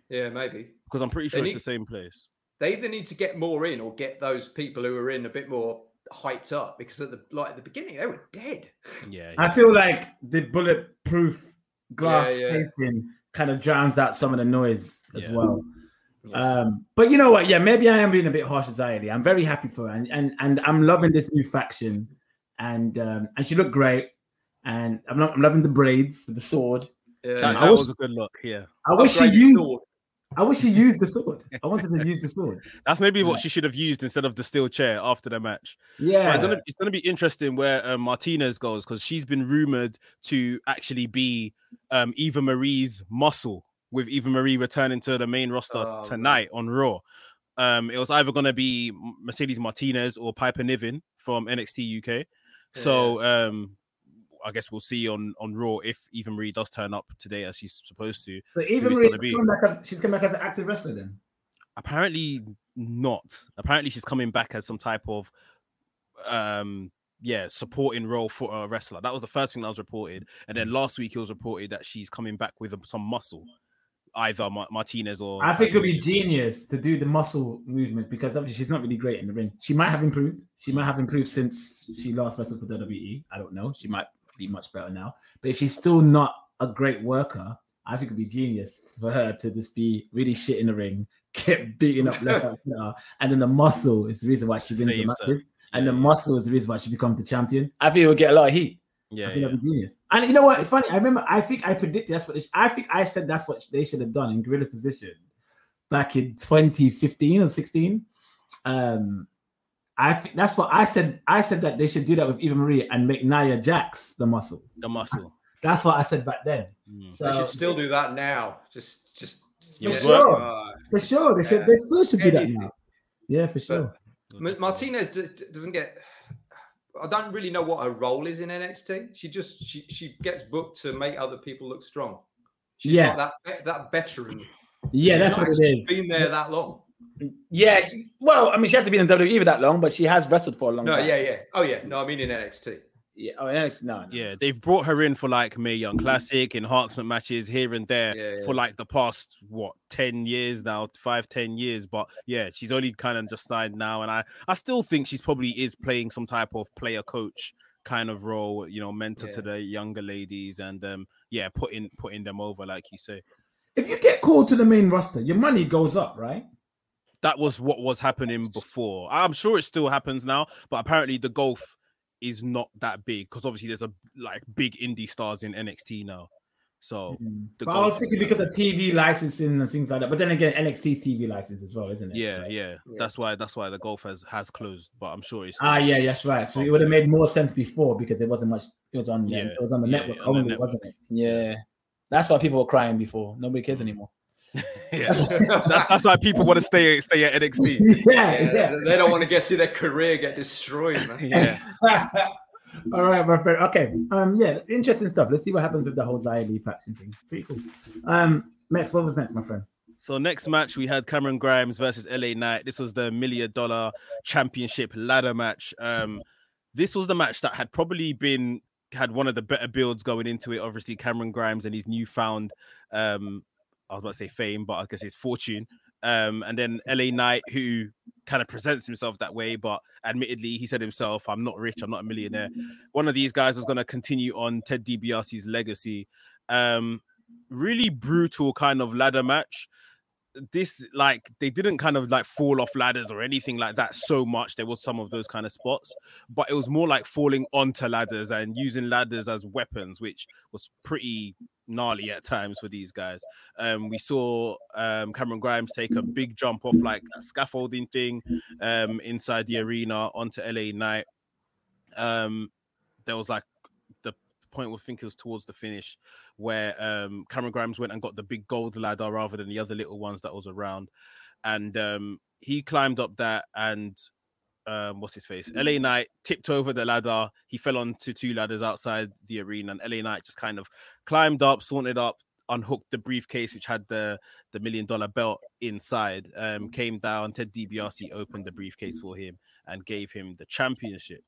Yeah, maybe
Because I'm pretty
They
sure
need-
it's the same place.
they either need to get more in or get those people who are in a bit more hyped up because at the like at the beginning they were dead.
Yeah,
I feel like the bulletproof glass
Yeah, yeah.
casing kind of drowns out some of the noise as
Yeah.
well.
Yeah.
Um, but you know what? Yeah, maybe I am being a bit harsh as I am. I'm very happy for her, and and, and I'm loving this new faction, and um, and she looked great, and I'm, lo- I'm loving the braids, the sword.
Yeah,
that,
I
that
wish-
was a good look. Yeah,
I wish she used.
sword.
I wish she used the sword. I wanted to use the sword. [LAUGHS]
that's maybe what she should have used instead of the steel chair after the match. But
Yeah,
it's gonna it's gonna be interesting where um, Martinez goes because she's been rumored to actually be um, Eva Marie's muscle with Eva Marie returning to the main roster
Oh, man.
tonight on Raw. Um, it was either gonna be Mercedes Martinez or Piper Niven from NXT UK. So um, I guess we'll see on on Raw if Eva Marie does turn up today as she's supposed to.
so even
it's
Marie's coming back as she's coming back as an active wrestler then.
apparently not apparently she's coming back as some type of um yeah supporting role for a wrestler that was the first thing that was reported and then last week it was reported that she's coming back with some muscle either Ma- martinez or
I think it'd be genius to do the muscle movement because obviously she's not really great in the ring. She might have improved. She might have improved since she last wrestled for WWE. I don't know. She might be much better now. But if she's still not a great worker, I think it'd be genius for her to just be really shit in the ring, [LAUGHS] get beaten up left and center, and then the muscle is the reason why she wins the
Saves her.
matches. And the
Yeah.
muscle is the reason why she becomes the champion. I think it would get a lot of heat.
yeah,
I think
yeah.
that'd be genius. And you know what? It's funny. I remember. I think I predicted that's what. They, I think I said that's what they should have done in gorilla position back in 2015 or 16. Um, I think that's what I said. I said that they should do that with Eva Marie and make Nia Jax the muscle.
the muscle
That's what I said back then.
Mm.
So
They should still do that now. Just, just
for sure.
Uh,
For sure, they should.
Yeah.
They still should do that now. Yeah, for sure.
Ma- Martinez d- d- doesn't get. I don't really know what her role is in NXT. She just she she gets booked to make other people look strong. She's
Yeah.
not that that veteran.
yeah,
She's
that's what it
actually. Been there that long.
Yeah. she- well, I mean, she hasn't been in WWE for that long, but she has wrestled for a long
No,
time.
yeah, yeah. Oh, yeah. No, I mean in NXT.
Yeah. Oh, NXT. No, no.
Yeah, they've brought her in for like Mae Young Classic enhancement matches here and there
Yeah, yeah.
for like the past what 10 years now, five, 10 years. But yeah, she's only kind of just signed now. And I, I still think she's probably is playing some type of player coach kind of role, you know, mentor to the younger ladies and um yeah, putting putting them over, like you say.
If you get called to the main roster, your money goes up, right?
That was what was happening before. I'm sure it still happens now, but apparently the golf is not that big because obviously there's a like big indie stars in NXT now. So the
But I was
golf is
thinking because of TV licensing and things like that. But then again, NXT's TV license as well, isn't it?
Yeah,
So-
yeah,
Yeah.
That's why that's why the golf has has closed. But I'm sure it's
Ah, yeah, that's right. So it would have made more sense before because there wasn't much. It was on.
Yeah,
it was on the
yeah,
network
on the
only,
network.
wasn't it? Yeah. That's why people were crying before. Nobody cares anymore. [LAUGHS]
yeah. [LAUGHS] that's that's why people want to stay stay at NXT. [LAUGHS]
yeah,
Yeah,
yeah.
they- They don't want to get see their career get destroyed, man.
yeah,
All right, my friend. Okay. Um, yeah, interesting stuff. Let's see what happens with the whole Xia Li faction thing. Pretty cool. Um, next, what was next, my friend?
So next match we had Cameron Grimes versus LA Knight. This was the million dollar championship ladder match. Um, this was the match that had probably been had one of the better builds going into it. Obviously, Cameron Grimes and his newfound um, I was about to say fame, but I guess it's fortune. Um, and then LA Knight, who kind of presents himself that way, but admittedly, he said himself, I'm not rich, I'm not a millionaire. One of these guys was going to continue on Ted DiBiase's legacy. Um, really brutal kind of ladder match. This like they didn't kind of like fall off ladders or anything like that so much. There was some of those kind of spots, but it was more like falling onto ladders and using ladders as weapons, which was pretty gnarly at times for these guys. Um, we saw um, Cameron Grimes take a big jump off like that scaffolding thing um, inside the arena onto LA Knight. Um, there was like the point I think was towards the finish where um, Cameron Grimes went and got the big gold ladder rather than the other little ones that was around, and um, he climbed up that and um, what's his face? LA Knight tipped over the ladder. He fell onto two ladders outside the arena, and LA Knight just kind of climbed up, sauntered up, unhooked the briefcase which had the the million dollar belt inside. Um, came down. Ted DiBiase opened the briefcase for him and gave him the championship.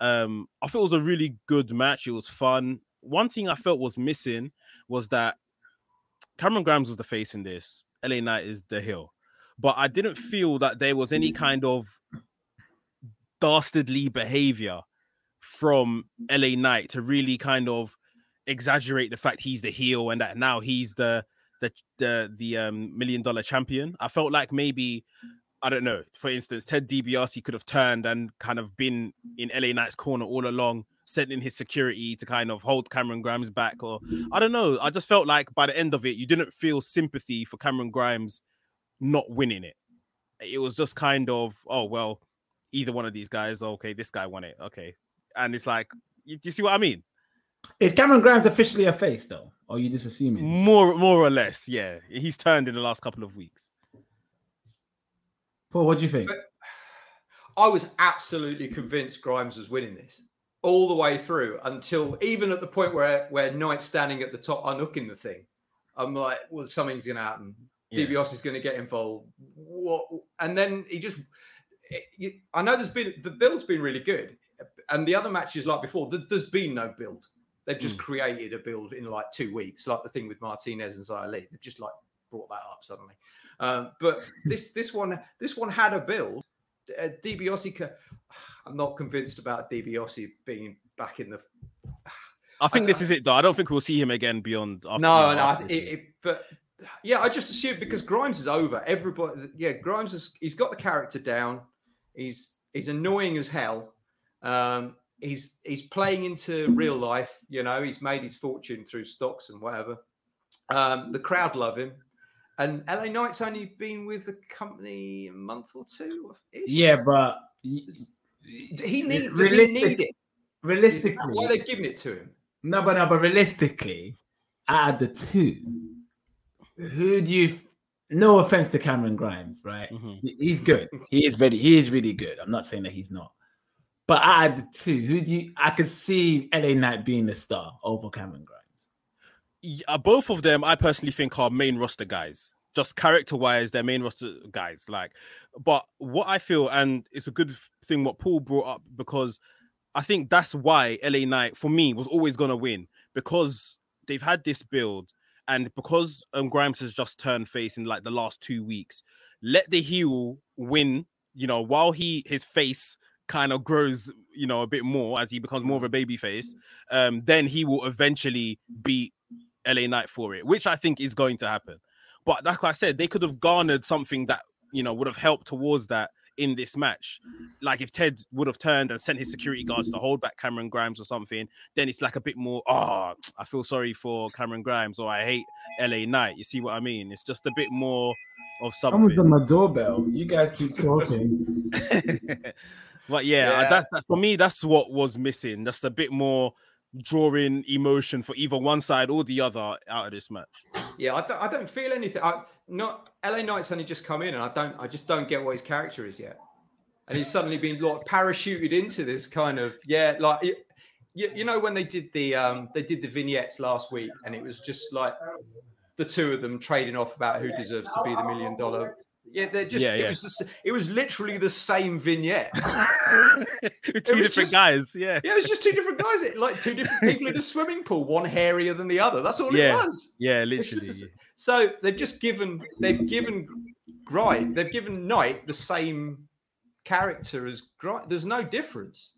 Um, I thought it was a really good match. It was fun. One thing I felt was missing was that Cameron Grimes was the face in this. LA Knight is the heel, but I didn't feel that there was any kind of dastardly behavior from LA Knight to really kind of exaggerate the fact he's the heel and that now he's the the the the um million dollar champion. I felt like maybe I don't know. For instance, Ted DiBiase could have turned and kind of been in LA Knight's corner all along, sending his security to kind of hold Cameron Grimes back, or I don't know. I just felt like by the end of it, you didn't feel sympathy for Cameron Grimes not winning it. It was just kind of, oh well, either one of these guys. Okay, this guy won it. Okay, and it's like, you, do you see what I mean?
Is Cameron Grimes officially a face though, or are you just assuming?
More, more or less, yeah. He's turned in the last couple of weeks.
Paul, what do you think?
I was absolutely convinced Grimes was winning this all the way through until even at the point where where Knight's standing at the top unhooking the thing. I'm like, well, something's going to happen.
Yeah.
DiBiase is going to get involved. What? And then he just. I know there's been the build's been really good, and the other matches like before, there's been no build. They've just created a build in like two weeks, like the thing with Martinez and Li. They've just like brought that up suddenly. Um, but [LAUGHS] this this one this one had a build. Uh, DiBiase, [SIGHS] I'm not convinced about DiBiase being back in the. [SIGHS]
I think
I
this is it, though. I don't think we'll see him again beyond. After,
no, no,
after
it, it, but yeah, I just assumed because Grimes is over. Everybody, yeah, Grimes is he's got the character down. He's he's annoying as hell. Um, he's he's playing into real life. You know, he's made his fortune through stocks and whatever. Um, the crowd love him. And LA Knight's only been with the company a month or two.
Yeah, but
he need does he need it?
Realistically,
why they've given it to him?
no, but no, but realistically, out of the two, who do you? No offense to Cameron Grimes, right?
Mhm.
He's good. He is really, he is really good. I'm not saying that he's not. But out of the two, who do you? I could see LA Knight being the star over Cameron Grimes.
Yeah, both of them, I personally think are main roster guys. Just character wise, they're main roster guys. Like, but what I feel, and it's a good thing what Paul brought up because I think that's why LA Knight for me was always gonna win because they've had this build and because um, Grimes has just turned face in like the last two weeks. Let the heel win, you know, while he his face kind of grows, you know, a bit more as he becomes more of a baby face. Um, then he will eventually beat LA Knight for it, which I think is going to happen. But like I said, they could have garnered something that you know would have helped towards that in this match. Like if Ted would have turned and sent his security guards to hold back Cameron Grimes or something, then it's like a bit more, oh, I feel sorry for Cameron Grimes or I hate LA Knight. You see what I mean? It's just a bit more of something.
Someone's on my doorbell. You guys keep talking. [LAUGHS]
but yeah, uh,
Yeah.
That, that- for me, that's what was missing. That's a bit more drawing emotion for either one side or the other out of this match.
Yeah, I don't, I don't feel anything. I, not LA Knight's only just come in, and I don't. I just don't get what his character is yet. And he's suddenly been like parachuted into this kind of yeah, like you, you know when they did the um they did the vignettes last week, and it was just like the two of them trading off about who deserves to be the million dollar. Yeah, they're just.
Yeah,
It
yeah.
was. Just, it was literally the same vignette. [LAUGHS]
Two different
just-
guys. Yeah.
Yeah, it was just two different guys. It like two different people in a swimming pool, one hairier than the other. That's all
Yeah.
it was.
Yeah,
It's
literally.
just- so they've just given they've given Grimes they've given Knight the same character as Grimes. There's no difference.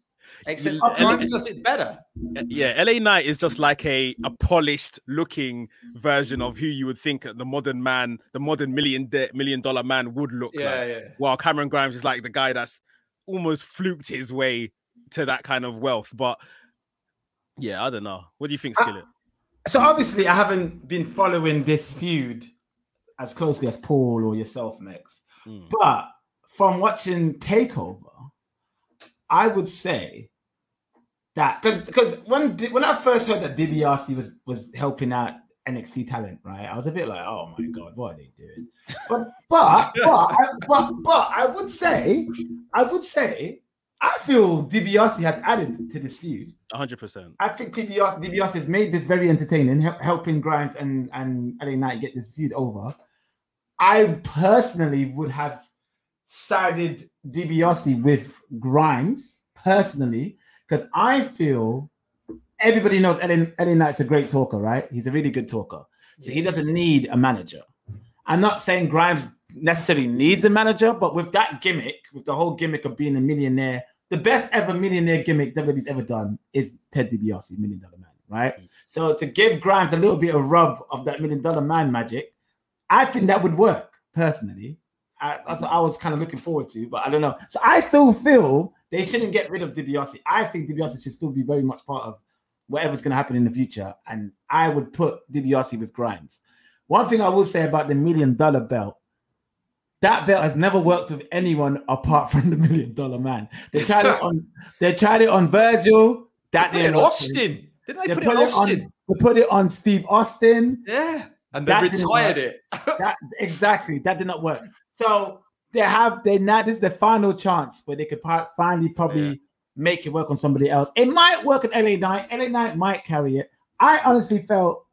Except
Yeah, and-
Grimes does it better.
Yeah, LA Knight is just like a, a polished looking version of who you would think the modern man, the modern million de- million dollar man would look
Yeah,
like.
yeah.
While Cameron Grimes is like the guy that's almost fluked his way to that kind of wealth. But yeah, I don't know. What do you think, Skillit?
So obviously, I haven't been following this feud as closely as Paul or yourself, Mekz.
Mm.
But from watching Takeover, I would say that because because when when I first heard that DiBiase was was helping out NXT talent, right, I was a bit like, oh my god, what are they doing? But but but I, but but I would say I would say I feel DiBiase has added to this feud.
100%.
I think DiBiase, DiBiase has made this very entertaining, helping Grimes and and LA Knight get this feud over. I personally would have sided DiBiase with Grimes personally because I feel everybody knows LA, LA Knight's a great talker, right? He's a really good talker, so he doesn't need a manager. I'm not saying Grimes necessarily needs a manager, but with that gimmick, with the whole gimmick of being a millionaire, the best ever millionaire gimmick WWE's ever done is Ted DiBiase, Million Dollar Man, right? Mm. So to give Grimes a little bit of rub of that Million Dollar Man magic, I think that would work personally. I, that's what I was kind of looking forward to, but I don't know. So I still feel they shouldn't get rid of DiBiase. I think DiBiase should still be very much part of whatever's going to happen in the future, and I would put DiBiase with Grimes. One thing I will say about the million dollar belt, that belt has never worked with anyone apart from the million dollar man. They tried it on, [LAUGHS] they tried it on Virgil. That
Put
didn't.
Austin. Did they,
They
put,
put
it
on.
Austin?
They put it on Steve Austin.
Yeah. And they
That
retired it. [LAUGHS]
That exactly that did not work. So they have they now this is the final chance where they could finally probably
Yeah.
make it work on somebody else. It might work on LA Knight. LA Knight might carry it. I honestly felt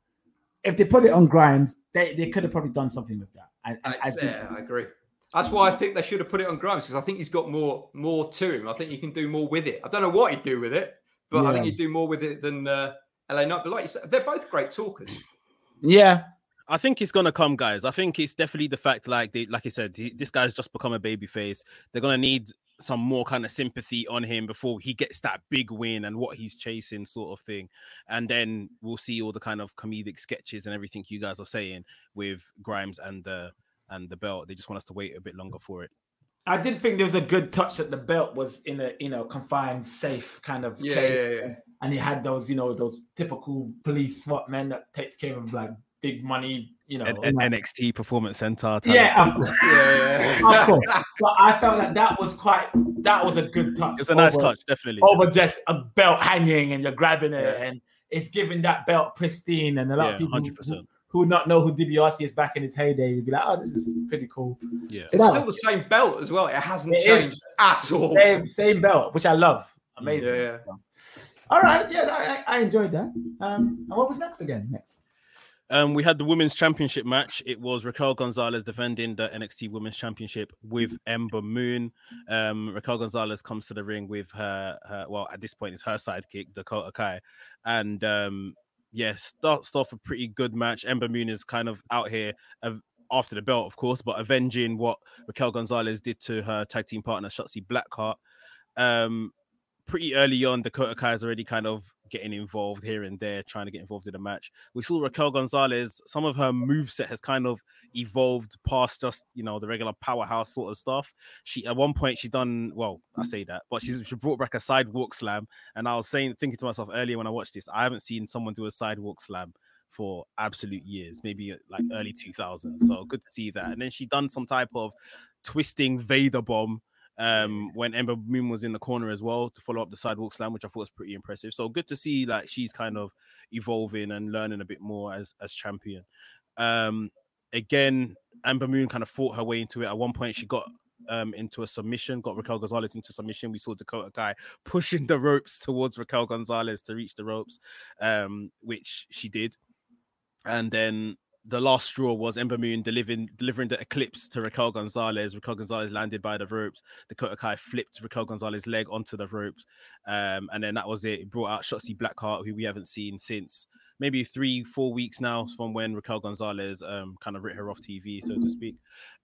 if they put it on Grimes, they, they could have probably done something with that. I, I, I
I'd say,
think-
yeah, I agree. That's why I think they should have put it on Grimes because I think he's got more more to him. I think he can do more with it. I don't know what he'd do with it, but I think he'd do more with it than uh, LA Knight. But like you said, they're both great talkers.
yeah,
I think it's gonna come, guys. I think it's definitely the fact, like they, like I said, he, this guy's just become a baby face. They're gonna need some more kind of sympathy on him before he gets that big win and what he's chasing, sort of thing. And then we'll see all the kind of comedic sketches and everything you guys are saying with Grimes and the and the belt. They just want us to wait a bit longer for it.
I did think there was a good touch that the belt was in a you know confined, safe kind of
Yeah,
place,
yeah, yeah.
and he had those you know those typical police SWAT men that takes care of like big money, you know.
N-
and, like-
NXT Performance Center. type.
yeah, of course. [LAUGHS]
Yeah,
of course. But I felt that that was quite that was a good touch.
it's a nice
over-
touch, definitely.
over just a belt hanging and you're grabbing it,
Yeah.
and it's giving that belt pristine. And a lot
Yeah,
of people
100%.
Who would not know who DiBiase is back in his heyday would be like, "Oh, this is pretty cool."
Yeah.
It's
that
still the same belt as well. It hasn't
It is.
changed at all.
same same belt, which I love. Amazing.
Yeah, yeah.
So- All right, yeah, no, I, I enjoyed that. Um, and what was next again? Next,
Um, we had the women's championship match. It was Raquel Gonzalez defending the NXT Women's Championship with Ember Moon. Um, Raquel Gonzalez comes to the ring with her, her well, at this point, it's her sidekick Dakota Kai, and um, yeah, starts off a pretty good match. Ember Moon is kind of out here after the belt, of course, but avenging what Raquel Gonzalez did to her tag team partner Shotzi Blackheart. Um, pretty early on, Dakota Kai is already kind of getting involved here and there, trying to get involved in the match. We saw Raquel Gonzalez, some of her move set has kind of evolved past just you know the regular powerhouse sort of stuff. She at one point she done well, I say that, but she's she brought back a sidewalk slam, and I was saying thinking to myself earlier when I watched this, I haven't seen someone do a sidewalk slam for absolute years, maybe uh, like early 2000s. So good to see that. And then she done some type of twisting Vader bomb um when Ember Moon was in the corner as well to follow up the sidewalk slam, which I thought was pretty impressive. So good to see like she's kind of evolving and learning a bit more as as champion. Um again, Ember Moon kind of fought her way into it. At one point, she got um into a submission, got Raquel Gonzalez into submission. We saw Dakota Kai pushing the ropes [LAUGHS] towards Raquel Gonzalez to reach the ropes, um, which she did. And then the last straw was Ember Moon delivering delivering the eclipse to Raquel Gonzalez. Raquel Gonzalez landed by the ropes. Dakota Kai flipped Raquel Gonzalez's leg onto the ropes. Um, and then that was it. It brought out Shotzi Blackheart, who we haven't seen since maybe three, four weeks now from when Raquel Gonzalez um, kind of writ her off TV, so to speak.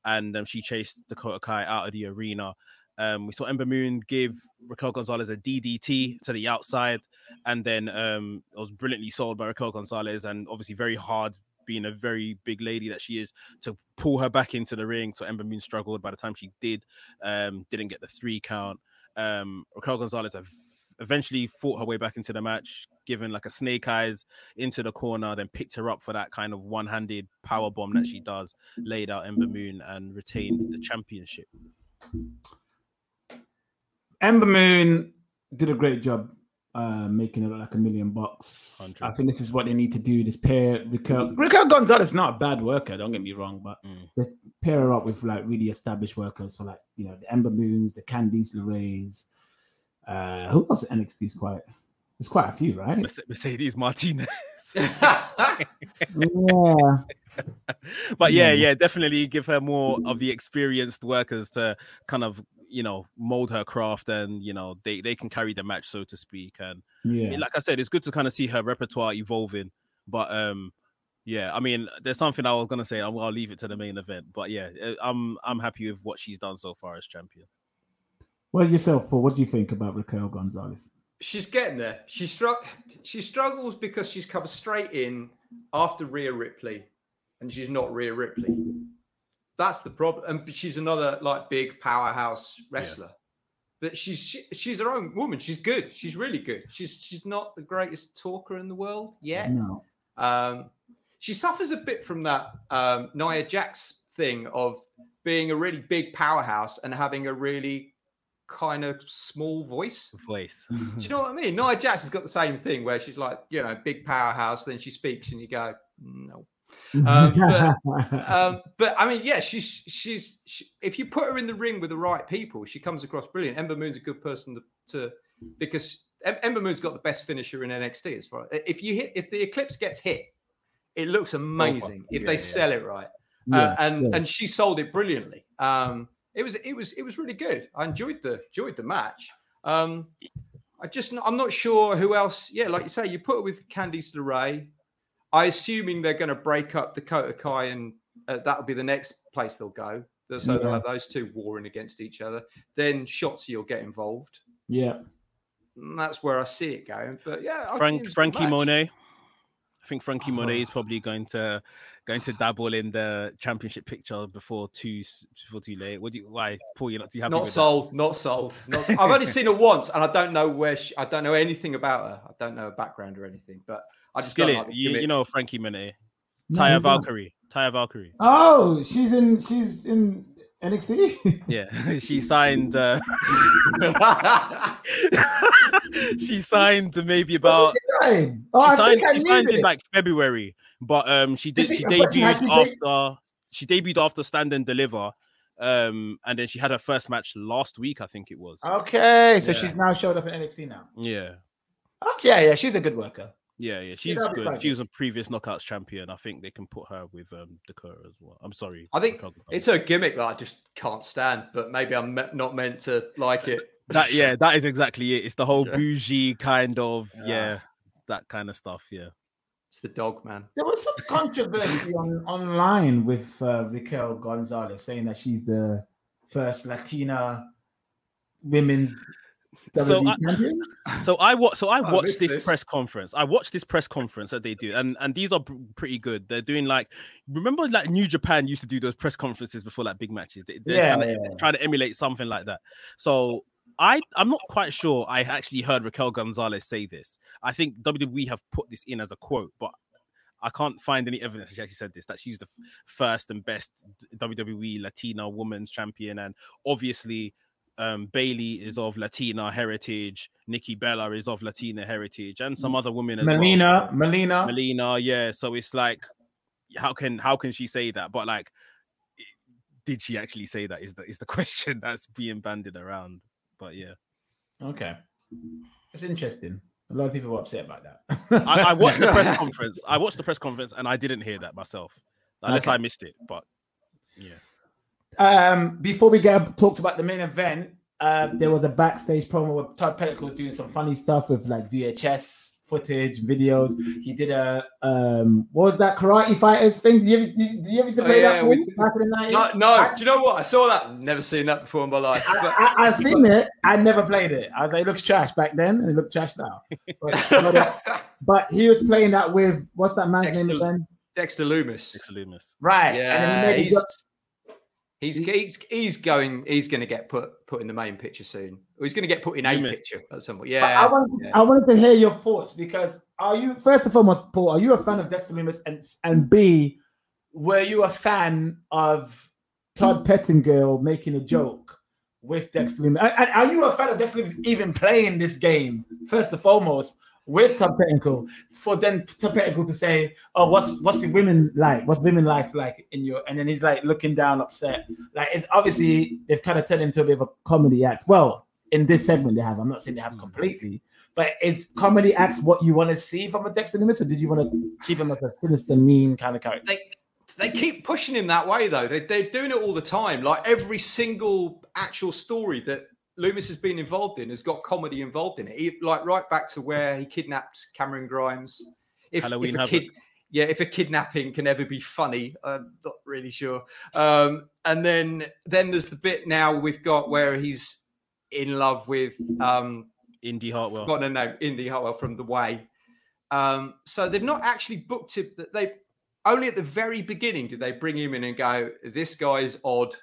And um, she chased Dakota Kai out of the arena. Um, we saw Ember Moon give Raquel Gonzalez a DDT to the outside, and then um, it was brilliantly sold by Raquel Gonzalez, and obviously very hard, being a very big lady that she is, to pull her back into the ring. So Ember Moon struggled. By the time she did, um, didn't get the three count. Um, Raquel Gonzalez ev- eventually fought her way back into the match, given like a snake eyes into the corner, then picked her up for that kind of one-handed power bomb that she does, laid out Ember Moon and retained the championship.
Ember Moon did a great job uh, making it look like a million bucks.
Hundred.
I think this is what they need to do. This pair Raquel, Raquel Gonzalez is not a bad worker. Don't get me wrong, but
Mm.
just pair her up with like really established workers. So like you know the Ember Moons, the Candice LeRae's. Uh, who else at NXT is quite? There's quite a few, right?
Mercedes Martinez. [LAUGHS]
yeah. [LAUGHS]
but yeah,
Yeah.
yeah, definitely give her more of the experienced workers to kind of you know mold her craft and you know they they can carry the match so to speak and
Yeah.
like i said it's good to kind of see her repertoire evolving but um yeah i mean there's something i was gonna say i'll, I'll leave it to the main event but yeah uh, i'm i'm happy with what she's done so far as champion
Well, yourself, Paul. What do you think about Raquel Gonzalez?
she's getting there. She struck. She struggles because she's come straight in after Rhea Ripley, and she's not Rhea Ripley. That's the problem. And she's another like big powerhouse wrestler. But she's she, she's her own woman. She's good. She's really good. She's she's not the greatest talker in the world yet.
No.
Um, she suffers a bit from that um, Nia Jax thing of being a really big powerhouse and having a really kind of small voice.
voice
Do you know what I mean? Nia Jax has got the same thing where she's like, you know, big powerhouse, then she speaks and you go, no. Um, [LAUGHS] but- Um, [LAUGHS] but I mean, yeah, she's she's she, if you put her in the ring with the right people, she comes across brilliant. Ember Moon's a good person to, to because Ember Moon's got the best finisher in NXT as far as if you hit if the Eclipse gets hit, it looks amazing if
Yeah,
they
yeah.
sell it right.
Yeah,
uh, and and she sold it brilliantly. Um, it was it was it was really good. I enjoyed the enjoyed the match. Um, I just I'm not sure who else. Yeah, like you say, you put it with Candice LeRae. I assuming they're going to break up Dakota Kai, and uh, that'll be the next place they'll go. So they'll have those two warring against each other. Then Shotzi will get involved.
yeah.
And that's where I see it going. But yeah, I
frank
was a good franky
monet i think frankie monet
Oh.
is probably going to going to dabble in the championship picture before too before too late what do you why paul you're not too happy
Not
with that?
sold, not sold. I've only seen her [LAUGHS] once, and I don't know where she. I don't know anything about her. I don't know her background or anything. But I just don't
Skillit,
like
you, you know Franky Monet,
No,
Taya
who's that?
Valkyrie, Taya Valkyrie.
Oh, she's in she's in NXT.
Yeah, [LAUGHS] she signed. Uh, [LAUGHS] [LAUGHS] she signed maybe about.
Fine. Oh,
she signed. She signed in
this.
like February, but um, she did. She
I thought she had
debuted after. She debuted after Stand and Deliver, um, and then she had her first match last week. I think it was.
Okay, so
Yeah.
she's now showed up in NXT now.
Yeah,
Okay, yeah, yeah, she's a good worker.
Yeah, yeah, she's
that'd
good. She was a previous knockouts champion. I think they can put her with um Dakota as well. I'm sorry.
I think
Raquel
It's a gimmick that I just can't stand, but maybe I'm me- not meant to like it.
That. Yeah, that is exactly it. It's the whole
Yeah.
bougie kind of
Yeah.
yeah, that kind of stuff. Yeah.
It's the dog, man.
There was some controversy on online with uh, Raquel Gonzalez saying that she's the first Latina women's
So
WWE
I-
champion.
So I watch. So I
I
watched this,
this.
press conference. I watched this press conference that they do, and and these are pretty good. They're doing like, remember like New Japan used to do those press conferences before like big matches. They, they're
Yeah,
trying, to,
yeah.
trying to emulate something like that. So I I'm not quite sure. I actually heard Raquel Gonzalez say this. I think WWE have put this in as a quote, but. I can't find any evidence that she actually said this. That she's the first and best WWE Latina women's champion, and obviously um, Bayley is of Latina heritage, Nikki Bella is of Latina heritage, and some other women as
Melina, Melina.
well. Melina, yeah. So it's like, how can how can she say that? But like, did she actually say that? Is the is the [LAUGHS] question that's being bandied around? But yeah,
Okay, it's interesting. A lot of people were upset about that.
I, I [LAUGHS] watched the press conference. I watched the press conference, and I didn't hear that myself, unless
Okay.
I missed it. But yeah,
Um, before we get talked about the main event, uh, there was a backstage promo where Todd Pettengill was doing some funny stuff with like VHS footage, videos. He did a um, what was that karate fighters thing? Did you ever, did, did you ever used to
Oh,
play
yeah,
that
with-
thing back in the night?
No, no. Do you know what? I saw that. Never seen that before in my life.
I, I, I've seen it. I never played it. I was like, it looks trash back then, and it looked trash now. But, but, uh, [LAUGHS] but he was playing that with what's that man's name
Dexter-
again?
Dexter Lumis.
Dexter Lumis.
Right. and
Yeah,
then he made a
he's, he's he's going. He's going to get put put in the main picture soon. Or he's going to get put in a picture at some point.
But I
Yeah.
wanted,
yeah.
I wanted to hear your thoughts because are you first and foremost, Paul? Are you a fan of Dexter Lumis? And and B, were you a fan of Todd Pettengill making a hmm. joke with Dexter Lumis? Are- are you a fan of Dexter Lumis even playing this game first and foremost with Pettengill? For then Pettengill to say, "Oh, what's what's the women like? What's women life like in your?" And then he's like looking down, upset. Like it's obviously they've kind of turned into a bit of a comedy act. Well, in this segment they have. I'm not saying they have completely, but is comedy acts what you want to see from a Dexter Lumis, or did you want to keep him as a sinister, mean kind of character?
they they keep pushing him that way though. They they're doing it all the time. Like every single actual story that Lumis has been involved in has got comedy involved in it. He- like right back to where he kidnapped Cameron Grimes. If,
Halloween
if a
Havoc.
kid, yeah, if a kidnapping can ever be funny, I'm not really sure. Um, and then then there's the bit now we've got where he's in love with um
Indy Hartwell.
got a name, Indy Hartwell from The Way. Um, so they've not actually booked it. that They only at the very beginning did they bring him in and go, "This guy's odd,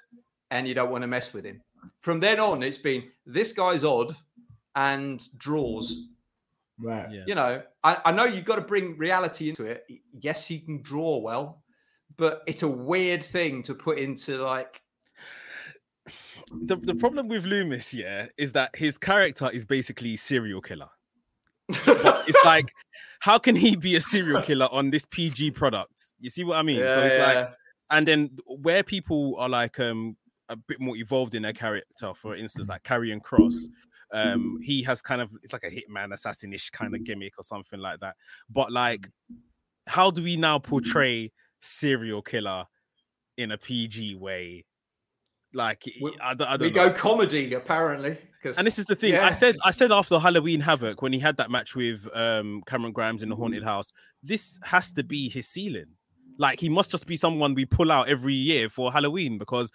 and you don't want to mess with him." From then on, it's been this guy's odd and draws.
Right.
Yeah.
You know, I, I know you've got to bring reality into it. Yes, he can draw well, but it's a weird thing to put into like
the, the problem with Lumis, yeah, is that his character is basically serial killer. But it's [LAUGHS] like, how can he be a serial killer on this PG product? You see what I mean? so it's like, and then where people are like um a bit more evolved in their character, for instance, like Karrion Kross, um, he has kind of it's like a hitman assassinish kind of gimmick or something like that. But like, how do we now portray serial killer in a PG way? Like,
We-
I, don't- I
we
don't know.
go comedy apparently. 'cause-
And this is the thing.
yeah.
I said I said after Halloween Havoc when he had that match with um Cameron Grimes in the haunted house, this has to be his ceiling. Like he must just be someone we pull out every year for Halloween because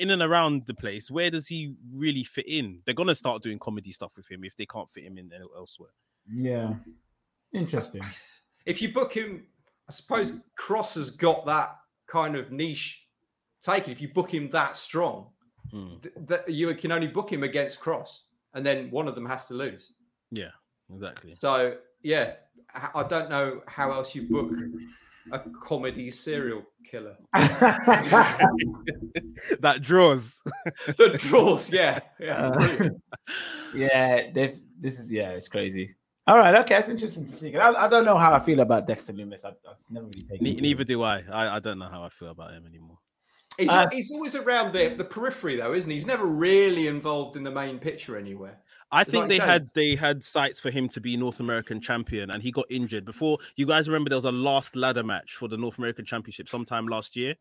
in and around the place, where does he really fit in? They're gonna start doing comedy stuff with him if they can't fit him in elsewhere.
Yeah. Interesting.
if you book him, I suppose Kross has got that kind of niche taken. If you book him that strong,
Hmm.
th- that you can only book him against Kross, and then one of them has to lose.
Yeah, exactly.
So yeah, I don't know how else you book a comedy serial killer. [LAUGHS]
that draws. [LAUGHS]
that draws, yeah, yeah.
Uh, yeah, they've- this is yeah, it's crazy. All right, okay, that's interesting to see. I, I don't know how I feel about Dexter Lumis. I, I've never really taken.
Ne- neither do I. I. I don't know how I feel about him anymore.
He's,
Uh,
he's always around the, the periphery though, isn't he? He's never really involved in the main picture anywhere.
I think they had they had sights for him to be North American champion, and he got injured before. You guys remember there was a last ladder match for the North American Championship sometime last year.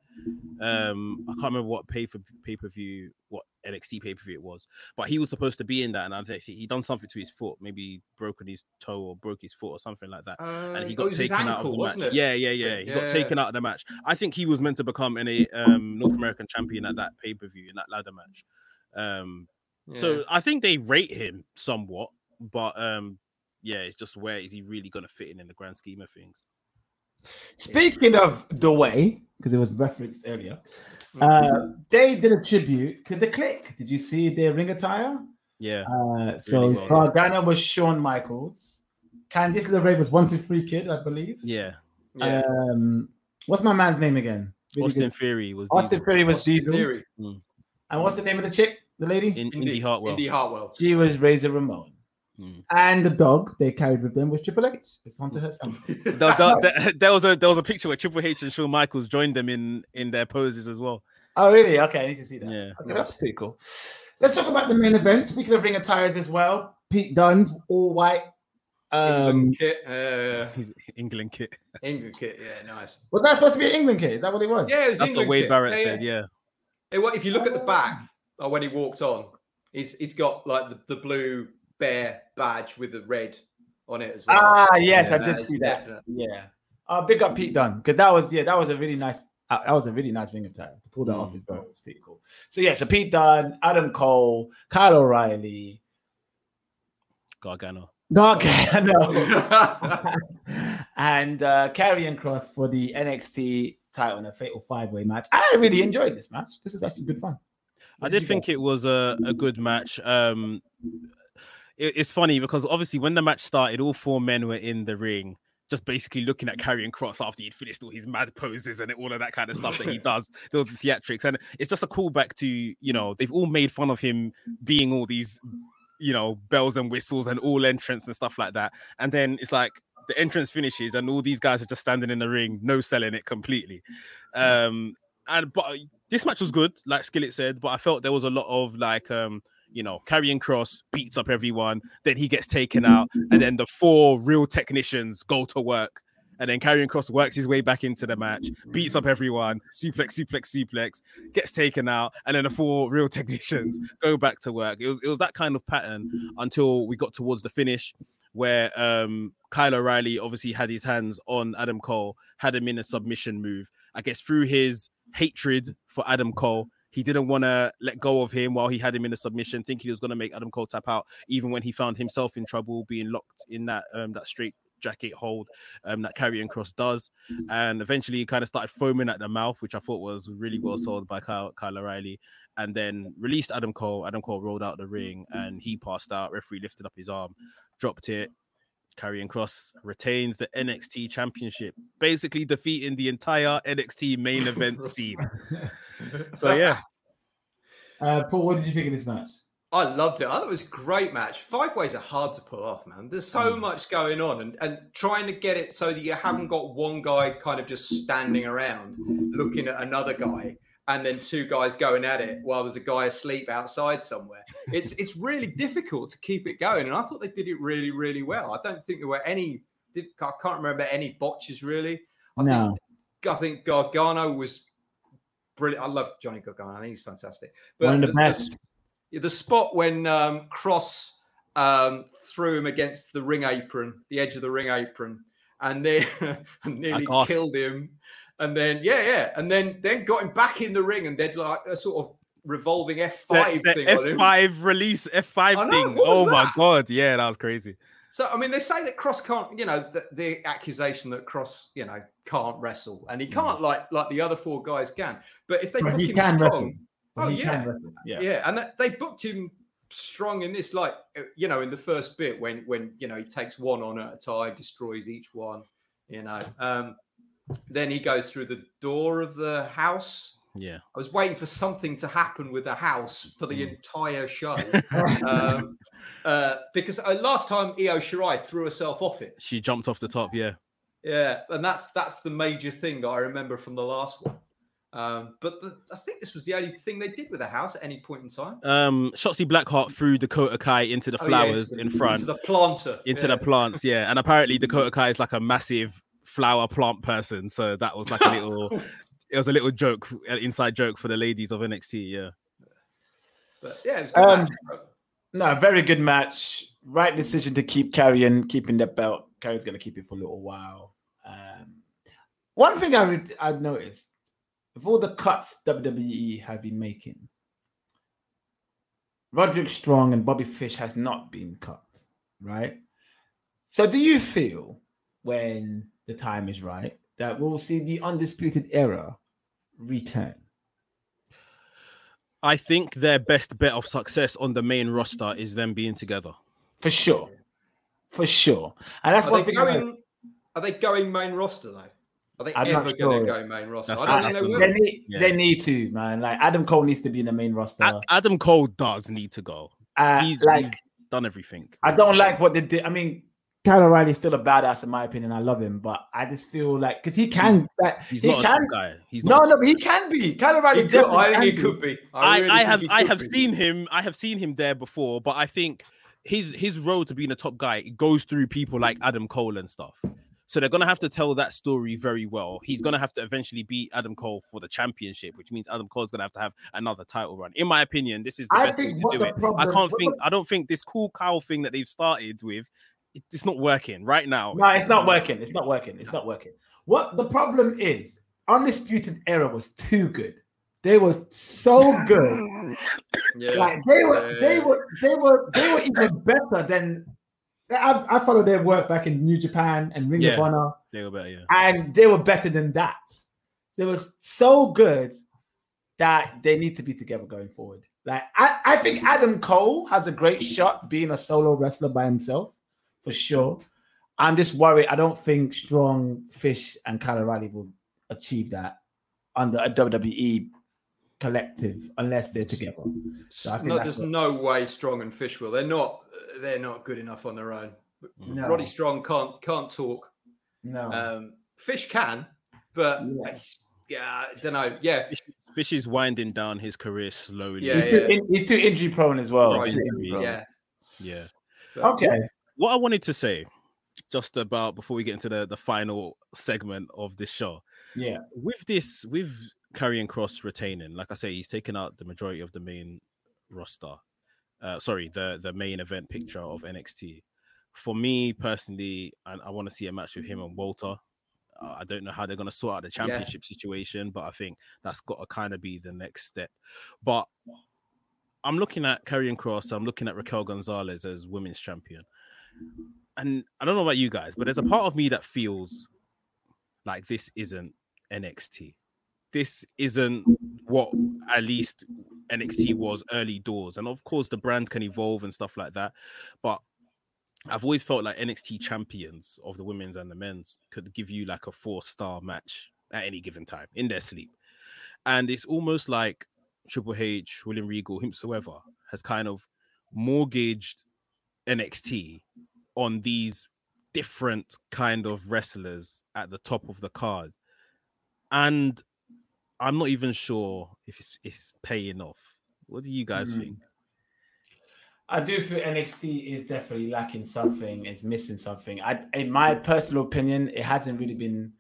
Um, I can't remember what pay for pay per view, what NXT pay per view it was, but he was supposed to be in that, and I think he done something to his foot, maybe broken his toe or broke his foot or something like that. and he
Uh,
got
oh, it was his
taken out
ankle,
of the match.
it?
Yeah, yeah, yeah. He got taken out of the match. I think he was meant to become an a um, North American champion at that pay per view in that ladder match. Um, so I think they rate him somewhat, but um, yeah, it's just where is he really going to fit in in the grand scheme of things?
Speaking of the way, because it was referenced earlier, uh, they did a tribute to the Kliq. Did you see their ring attire?
Yeah,
Uh, so
Really well
Gargano was Shawn Michaels. Candice LeRae was one two three kid, I believe.
yeah.
yeah.
Um, what's my man's name again? Really
Austin
good.
Theory was
Austin
Diesel
Theory was
Austin
Diesel.
Theory.
And what's the name of the chick? The lady?
in Indy Hartwell.
Indy Hartwell.
She was Razor Ramon.
Mm.
And the dog they carried with them was Triple H. It's onto her son. [LAUGHS]
There, there- there- there was a there was a picture where Triple H and Shawn Michaels joined them in in their poses as well.
Oh, really? Okay, I need to see that.
Yeah.
Okay, that's pretty cool. Let's talk about the main event. Speaking of ring attires as well, Pete Dunne's all white. Um,
England kit. Uh,
He's England kit.
England kit. Yeah, nice.
was that supposed to be an England kit? Is that what it was?
Yeah, it was
That's
England
what Wade
kit.
Barrett
Yeah,
said. Yeah.
Hey, well, if you look at the back, like when he walked on, he's he's got like the, the blue bear badge with the red on it as well.
Ah, yes,
Yeah,
I did see that.
definite.
Yeah. Uh, big up Pete Dunne because that was yeah that was a really nice uh, that was a really nice ring attire to pull that off
Mm.
as well. It was pretty cool. So yeah, so Pete Dunne, Adam Cole, Kyle O'Reilly,
Gargano.
Gargano, [LAUGHS] [LAUGHS] and uh, Karrion Kross for the NXT title in a Fatal Five Way match. I really enjoyed this match. This is actually good fun.
I did think it was a, a good match. Um, it- it's funny because obviously when the match started, all four men were in the ring, just basically looking at Karrion Kross after he'd finished all his mad poses and all of that kind of stuff that he [LAUGHS] does, the theatrics, and it's just a callback to you know they've all made fun of him being all these you know bells and whistles and all entrance and stuff like that, and then it's like the entrance finishes and all these guys are just standing in the ring, no selling it completely. Um, and but this match was good, like Skillit said, but I felt there was a lot of like um, you know, Karrion Kross beats up everyone, then he gets taken out, and then the four real technicians go to work. And then Karrion Kross works his way back into the match, beats up everyone, suplex, suplex, suplex, gets taken out, and then the four real [LAUGHS] technicians go back to work. It was it was that kind of pattern until we got towards the finish, where um Kyle O'Reilly obviously had his hands on Adam Cole, had him in a submission move. I guess through his hatred for Adam Cole, he didn't want to let go of him while he had him in a submission, thinking he was going to make Adam Cole tap out, even when he found himself in trouble being locked in that um that straight jacket hold um that Karrion Kross does. And eventually he kind of started foaming at the mouth, which I thought was really well sold by Kyle, Kyle O'Reilly. And then released Adam Cole. Adam Cole rolled out the ring and he passed out. Referee lifted up his arm, dropped it. Karrion Kross retains the NXT championship, basically defeating the entire NXT main event [LAUGHS] scene. [LAUGHS] So yeah,
Uh, Paul, what did you think of this match?
I loved it. I thought it was a great match. Five ways are hard to pull off, man. There's so
Mm.
much going on, and, and trying to get it so that you haven't got one guy kind of just standing around looking at another guy, and then two guys going at it while there's a guy asleep outside somewhere. It's it's really difficult to keep it going, and I thought they did it really, really well. I don't think there were any. Did, I can't remember any botches really. I
No.
think I think Gargano was brilliant. I love Johnny Gargano. I think he's fantastic.
One of the best.
yeah, the spot when um, Kross um, threw him against the ring apron, the edge of the ring apron, and then [LAUGHS] and nearly
gasped.
killed him. And then yeah, yeah, and then then got him back in the ring and did like a sort of revolving F five thing
the
on him.
F5 release, F5 thing.
what was
Oh my god, yeah, that was crazy.
So I mean, they say that Kross can't, you know, the, the accusation that Kross, you know, can't wrestle, and he can't like like the other four guys can. But if they
But
book him
can
strong,
wrestle.
oh
He
yeah,
can wrestle.
yeah,
Yeah.
and that, they booked him strong in this, like uh, you know, in the first bit when when you know he takes one on at a time, destroys each one, you know. Um, then he goes through the door of the house.
Yeah.
I was waiting for something to happen with the house for the
Mm.
entire show. [LAUGHS] um, uh, because uh, last time Io Shirai threw herself off it.
She jumped off the top, yeah.
Yeah, and that's that's the major thing that I remember from the last one. Um, but the, I think this was the only thing they did with the house at any point in time.
Um, Shotzi Blackheart threw Dakota Kai into the
Oh, yeah,
flowers
into
in front,
into the planter,
into
yeah.
the plants. Yeah, and apparently Dakota Kai is like a massive flower plant person, so that was like a little. [LAUGHS] it was a little joke, an inside joke for the ladies of NXT. Yeah.
But yeah, it was a good
Um,
match.
No, very good match. Right decision to keep carrying, keeping that belt. Carrie's gonna keep it for a little while. Um, one thing I would I've noticed of all the cuts WWE have been making, Roderick Strong and Bobby Fish has not been cut, right? So do you feel when the time is right that we'll see the undisputed era return?
I think their best bet of success on the main roster is them being together.
For sure. For sure. And that's
Are they
thing. I-
going? Are they going main roster though? Are they
I'm not
ever going to go main roster?
That's-
I don't
that's
think they will.
They need,
Yeah.
they need to, man. Like Adam Cole needs to be in the main roster.
A- Adam Cole does need to go.
Uh,
He's,
like
he's done everything.
I don't like what they did. I mean, Kyle O'Reilly's still a badass in my opinion. I love him, but I just feel like because he can,
He's-
like,
He's
he
not a
can.
top guy. He's
No,
not. a
no, but he can be. Kyle O'Reilly.
He could,
definitely
I think
can
he
be.
could be.
I,
really
I have I have
be.
seen him. I have seen him there before, but I think his his road to being a top guy it goes through people like Adam Cole and stuff. So they're gonna have to tell that story very well. He's gonna have to eventually beat Adam Cole for the championship, which means Adam Cole's gonna have to have another title run. In my opinion, this is the
I
best way to do
the
it. I can't think. I don't think this cool cow thing that they've started with, it- it's not working right now.
No, it's not working. It's not working. It's not working. What the problem is, Undisputed Era was too good. They were so good. [LAUGHS]
Yeah.
Like they were,
Yeah.
they were, they were, they were even better than. I, I followed their work back in New Japan and Ring
Yeah.
of Honor,
They were better, yeah.
and they were better than that. They was so good that they need to be together going forward. Like I, I think Adam Cole has a great shot being a solo wrestler by himself, for sure. I'm just worried. I don't think Strong, Fish, and Kyle O'Reilly will achieve that under a WWE collective unless they're together. So I think
no, there's
what-
no way Strong and Fish will. They're not. They're not good enough on their own.
No.
Roddy Strong can't can't talk.
No.
Um, Fish can, but
Yeah.
he's- yeah, I don't know. Yeah,
Fish, Fish is winding down his career slowly.
Yeah,
he's, too, in- he's too injury prone as well.
Right.
Injury prone.
yeah.
yeah.
But-
Okay.
What I wanted to say, just about before we get into the, the final segment of this show,
Yeah.
with this, with Karrion Kross retaining, like I say, he's taken out the majority of the main roster. Uh, sorry, the the main event picture of NXT. For me personally, I, I want to see a match with him and Walter. Uh, I don't know how they're going to sort out the
Yeah.
championship situation, but I think that's got to kind of be the next step. But I'm looking at Karrion Kross. I'm looking at Raquel Gonzalez as women's champion, and I don't know about you guys, but there's a part of me that feels like this isn't NXT. This isn't what at least NXT was early doors, and of course the brand can evolve and stuff like that. But I've always felt like NXT champions of the women's and the men's could give you like a four star match at any given time in their sleep. And it's almost like Triple H, William Regal, whomsoever has kind of mortgaged NXT on these different kind of wrestlers at the top of the card. And I'm not even sure if it's, it's paying off. What do you guys
Hmm.
think?
I do feel NXT is definitely lacking something, it's missing something. I, in my personal opinion, it hasn't really been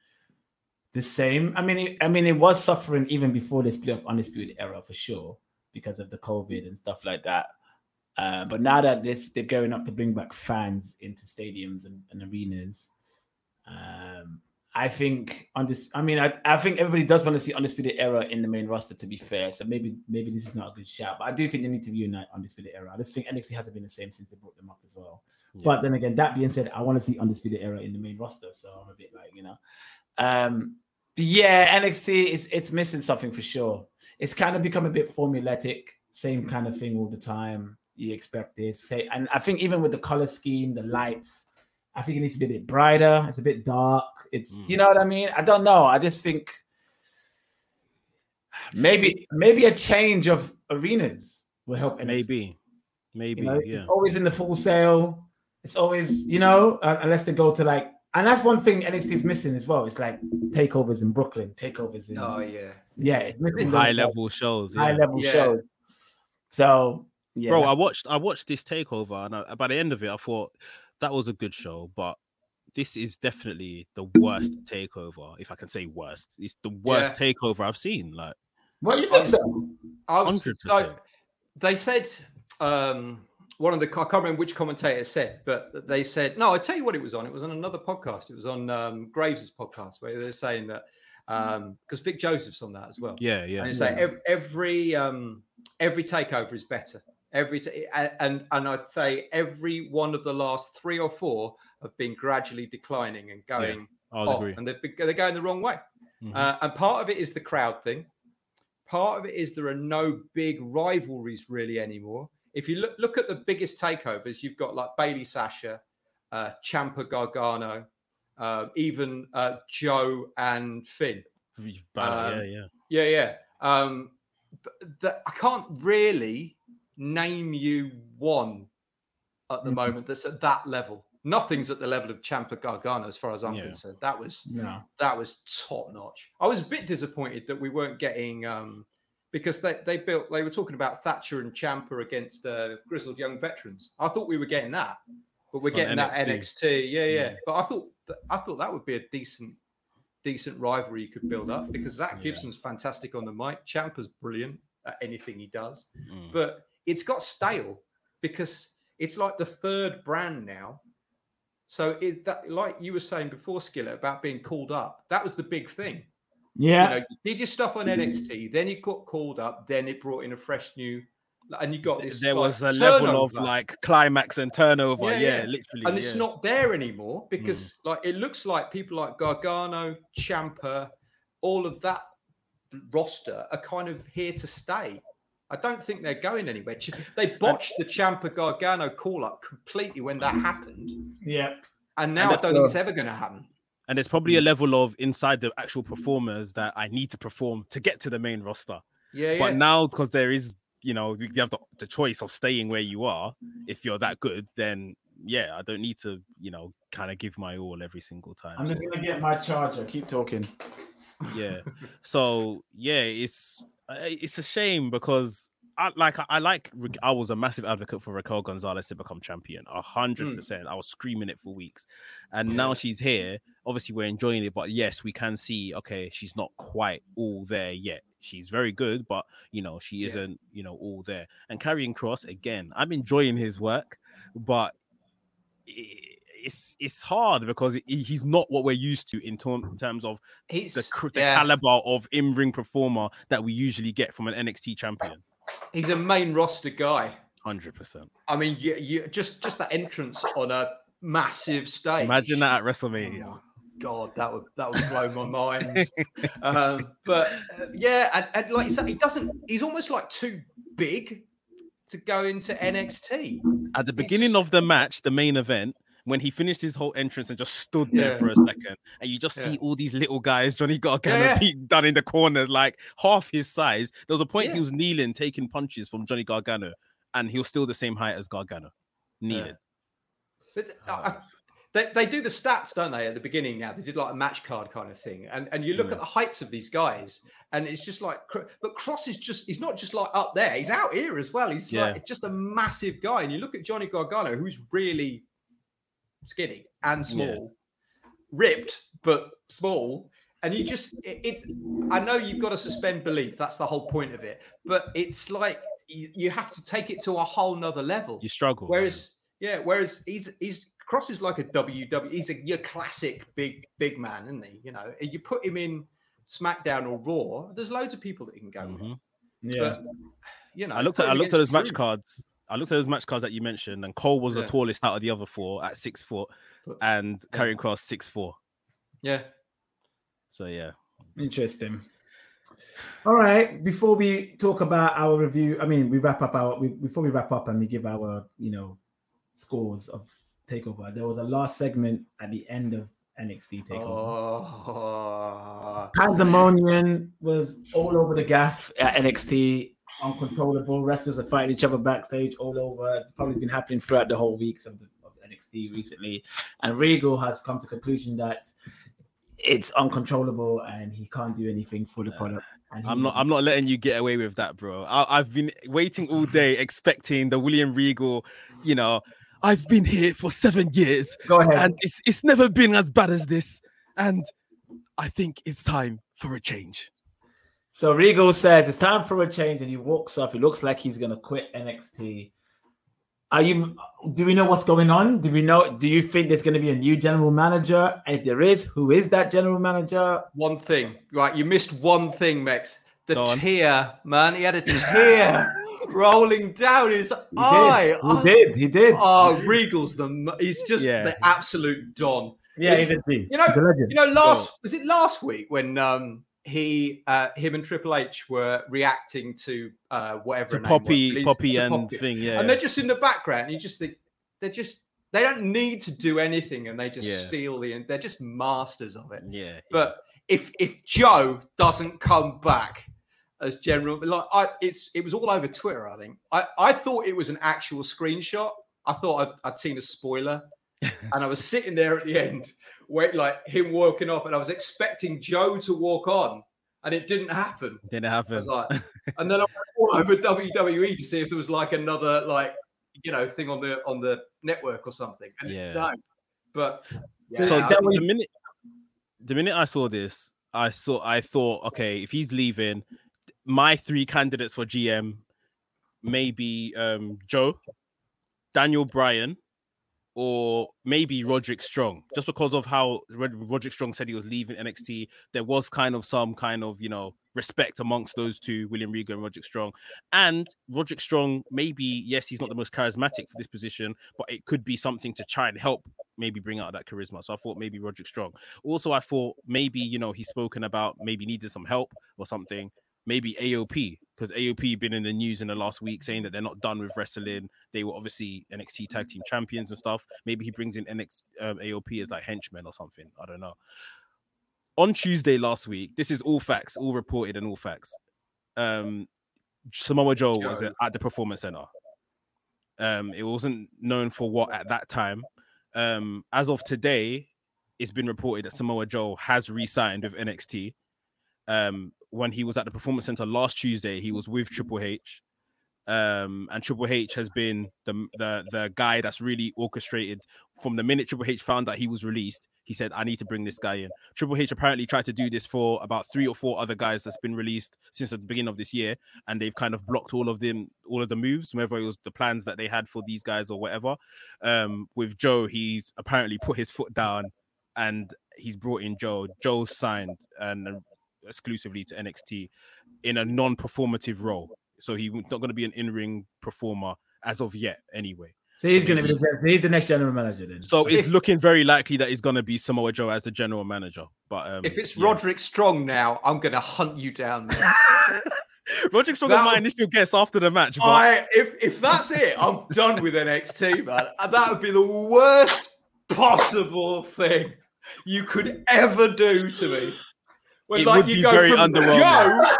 the same. I mean, it, I mean, it was suffering even before the split up undisputed era for sure because of the COVID and stuff like that. Uh, but now that this, they're going up to bring back fans into stadiums and, and arenas, um, I think on this, I mean, I, I think everybody does want to see undisputed era in the main roster. To be fair, so maybe maybe this is not a good shout, but I do think they need to reunite undisputed era. I just think NXT hasn't been the same since they brought them up as well. But then again, that being said, I want to see undisputed era in the main roster, so I'm a bit like you know, um, but yeah, NXT is it's missing something for sure. It's kind of become a bit formulaic, same kind of thing all the time. You expect this, say, and I think even with the color scheme, the lights, I think it needs to be a bit brighter. It's a bit dark. It's
Mm.
you know what I mean. I don't know. I just think maybe maybe a change of arenas will help. NXT.
Maybe, maybe,
You know,
yeah.
It's always in the full sail. It's always, you know, uh, unless they go to like And that's one thing NXT is missing as well. It's like takeovers in Brooklyn, takeovers in
Oh yeah.
yeah, it's missing
high level shows.
high
Yeah.
level
Yeah.
shows. So yeah,
Bro, I watched I watched this takeover, and I, by the end of it, I thought that was a good show, but this is definitely the worst takeover, if I can say worst. It's the worst takeover I've seen. Like,
what you think so?
I was,
100%.
so they said um, one of the I can't remember which commentator said, but they said no. I tell you what, it was on. It was on another podcast. It was on um, Graves' podcast where they're saying that because Vic Joseph's on that as well.
yeah, yeah,
And they say
Yeah.
every every, um, every takeover is better. Every t- and and I'd say every one of the last three or four have been gradually declining and going
I'll
off,
agree.
and they're, they're going the wrong way.
Mhm.
Uh, and part of it is the crowd thing. Part of it is there are no big rivalries really anymore. If you look look at the biggest takeovers, you've got like Bayley Sasha, uh, Ciampa Gargano, uh, even uh, Joe and Finn. Um,
yeah, yeah.
Yeah, yeah. Um, but the, I can't really name you one at the
Mhm.
moment that's at that level. Nothing's at the level of Ciampa Gargano, as far as I'm
Yeah.
concerned. That was
No.
that was top notch. I was a bit disappointed that we weren't getting um because they, they built they were talking about Thatcher and Ciampa against uh, grizzled young veterans. I thought we were getting that, but we're
It's
getting that
NXT.
NXT. Yeah, yeah.
Yeah.
But I thought that, I thought that would be a decent decent rivalry you could build up because Zach
Yeah.
Gibson's fantastic on the mic. Ciampa's brilliant at anything he does,
Mm.
but it's got stale because it's like the third brand now. So it that like you were saying before, Skillit, about being called up. That was the big thing.
Yeah.
You know, you did your stuff on NXT, then you got called up, then it brought in a fresh new, and you got this.
there
like,
was a level of like climax and turnover.
Yeah,
Yeah,
yeah.
literally.
and it's not there anymore because mm. like it looks like people like Gargano, Ciampa, all of that roster are kind of here to stay. I don't think they're going anywhere. [LAUGHS] They botched the Ciampa Gargano call up completely when that happened,
yeah.
and now I don't think it's ever going to happen.
And there's probably a level of inside the actual performers that I need to perform to get to the main roster.
Yeah, yeah.
But now, because there is, you know, you have the, the choice of staying where you are. If you're that good, then yeah, I don't need to, you know, kind of give my all every single time.
I'm just
sort
gonna get my charger. Keep talking.
yeah so yeah it's it's a shame because I like I like I was a massive advocate for Raquel Gonzalez to become champion a hundred
Mm.
percent. I was screaming it for weeks. And now she's here. Obviously we're enjoying it but yes we can see okay she's not quite all there yet. She's very good but you know she isn't you know all there. And Karrion Kross again I'm enjoying his work but it's it's hard because he- he's not what we're used to in term- terms of
He's
the, the
yeah,
caliber of in-ring performer that we usually get from an NXT champion.
he's a main roster guy.
Hundred percent.
I mean, you, you just just that entrance on a massive stage.
Imagine that at WrestleMania.
Oh, God, that would that would blow my mind. [LAUGHS] um, but uh, yeah, and, and like you said, he doesn't. He's almost like too big to go into NXT.
At the beginning
just-
of the match, the main event, when he finished his whole entrance and just stood there
Yeah.
for a second, and you just
Yeah.
see all these little guys, Johnny Gargano,
Yeah, [LAUGHS]
Dunne in the corners, like half his size. There was a point he was kneeling, taking punches from Johnny Gargano, and he was still the same height as Gargano, kneeling.
But uh, I- they, they do the stats, don't they? At the beginning now, they did like a match card kind of thing, and and you look at the heights of these guys, and it's just like, but Kross is just he's not just like up there; he's out here as well. He's
Yeah.
like just a massive guy, and you look at Johnny Gargano, who's really skinny and
Yeah.
small, ripped but small. And you just, it, it, I know you've got to suspend belief. That's the whole point of it. But it's like you, you have to take it to a whole nother level.
You struggle. man.
Whereas, yeah, whereas he's he's Kross is like a WW. He's a your classic big big man, isn't he? You know, you put him in SmackDown or Raw. There's loads of people that he can go. with.
Mhm.
Yeah.
But you know,
I looked at I looked at those
against
match cards. I looked at those match cards that you mentioned, and Cole was
Yeah.
the tallest out of the other four at six foot,
But-
and
yeah.
Kross six four.
Yeah,
So yeah,
Interesting. All right. Before we talk about our review, I mean, we wrap up our we, before we wrap up and we give our you know scores of takeover. There was a last segment at the end of NXT takeover.
Oh,
Pandemonium was all over the gaff at NXT, uncontrollable. Wrestlers are fighting each other backstage all over. It's probably been happening throughout the whole weeks of, the, of NXT. Recently, and Regal has come to the conclusion that it's uncontrollable and he can't do anything for the uh, product. And
I'm not. I'm not letting you get away with that, bro. I, I've been waiting all day, expecting the William Regal. You know, I've been here for seven years,
Go ahead.
and it's it's never been as bad as this. And I think it's time for a change.
So Regal says it's time for a change, and he walks off. It looks like he's gonna quit NXT. Are you? Do we know what's going on? Do we know? Do you think there's gonna be a new general manager? And if there is, who is that general manager?
One thing, right? You missed one thing, Mekz. The
Go on.
tear, man. He had a tear [LAUGHS] rolling down his
He
eye.
did. He did. He did.
Oh, Regal's the. He's just
Yeah.
the absolute don.
yeah,
it's-
he's a G.
you know-
He's a.
You know, last was it last week when um he uh him and Triple H were reacting to uh whatever
To
name was,
Poppy, Poppy, and
Poppy.
thing. Yeah.
and they're just in the background. You just think they're just they don't need to do anything, and they just
Yeah.
steal the and they're just masters of it.
yeah.
But if if Joe doesn't come back as general, like I, it's it was all over Twitter. I think I I thought it was an actual screenshot. I thought I'd, I'd seen a spoiler, and I was sitting there at the end, wait like him walking off, and I was expecting Joe to walk on, and it didn't happen.
didn't happen.
I
happen.
was like, [LAUGHS] and then I went all over WWE to see if there was like another like you know thing on the on the network or something. And
Yeah.
no, but
So
so
that
the, the minute the minute I saw this, I saw I thought, okay, if he's leaving, my three candidates for GM maybe um Joe, Daniel Bryan, or maybe Roderick Strong. Just because of how Rod- Roderick Strong said he was leaving NXT, there was kind of some kind of you know respect amongst those two, William Regal and Roderick Strong. And Roderick Strong, maybe yes, he's not the most charismatic for this position, but it could be something to try and help maybe bring out that charisma. So I thought maybe Roderick Strong. Also, I thought maybe you know he's spoken about maybe needed some help or something. Maybe AOP because AOP been in the news in the last week saying that they're not done with wrestling. They were obviously NXT tag team champions and stuff. Maybe he brings in NX um, AOP as like henchmen or something. I don't know. On Tuesday last week, this is all facts, all reported and all facts. Um, Samoa Joe was at the Performance Center. Um, it wasn't known for what at that time. Um, as of today, it's been reported that Samoa Joe has re-signed with NXT. Um, when he was at the Performance Center last Tuesday, he was with Triple H. Um, and Triple H has been the, the the guy that's really orchestrated from the minute Triple H found that he was released. He said, "I need to bring this guy in." Triple H apparently tried to do this for about three or four other guys that's been released since the beginning of this year, and they've kind of blocked all of them, all of the moves, whether it was the plans that they had for these guys or whatever. Um, with Joe, he's apparently put his foot down, and he's brought in Joe. Joe's signed and exclusively to NXT in a non-performative role, so he's not going to be an in-ring performer as of yet, anyway.
So he's going to be the, he's the next general manager then.
So it's looking very likely that it's going to be Samoa Joe as the general manager. But um,
if it's
yeah.
Roderick Strong now, I'm going to hunt you down. [LAUGHS]
Roderick Strong was my initial guess after the match, but
I if if that's it, I'm done with NXT, man. That would be the worst possible thing you could ever do to me. When
It
like
would
you
be
go
very
from
underwhelming.
Joe,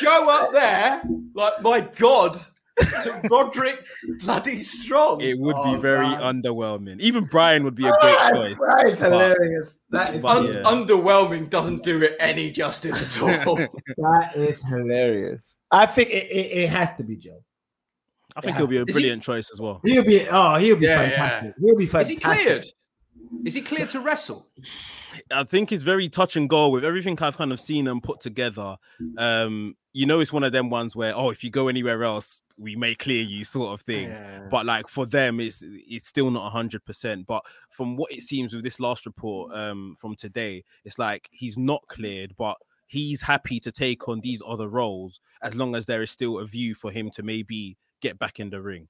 Joe up there, like my God, to Roderick bloody Strong.
it would
Oh,
be very
man.
underwhelming. Even Bryan would be a great choice.
That is
but-
hilarious. That is,
but
Un-
yeah.
Underwhelming doesn't do it any justice at all. [LAUGHS]
that is hilarious. I think it, it, it has to be Joe.
I think he'll be a
Is he-
brilliant choice as well.
He'll be oh he'll be
Yeah, yeah.
fantastic. He'll be fantastic.
Is he cleared? Is he clear to wrestle?
I think it's very touch and go with everything I've kind of seen and put together. Um, you know, it's one of them ones where, oh, if you go anywhere else, we may clear you, sort of thing. But like for them, it's it's still not hundred percent. But from what it seems with this last report um from today, it's like he's not cleared, but he's happy to take on these other roles as long as there is still a view for him to maybe get back in the ring.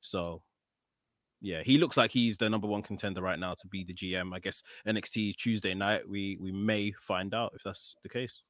So yeah, he looks like he's the number one contender right now to be the GM. I guess NXT Tuesday night, we we may find out if that's the case.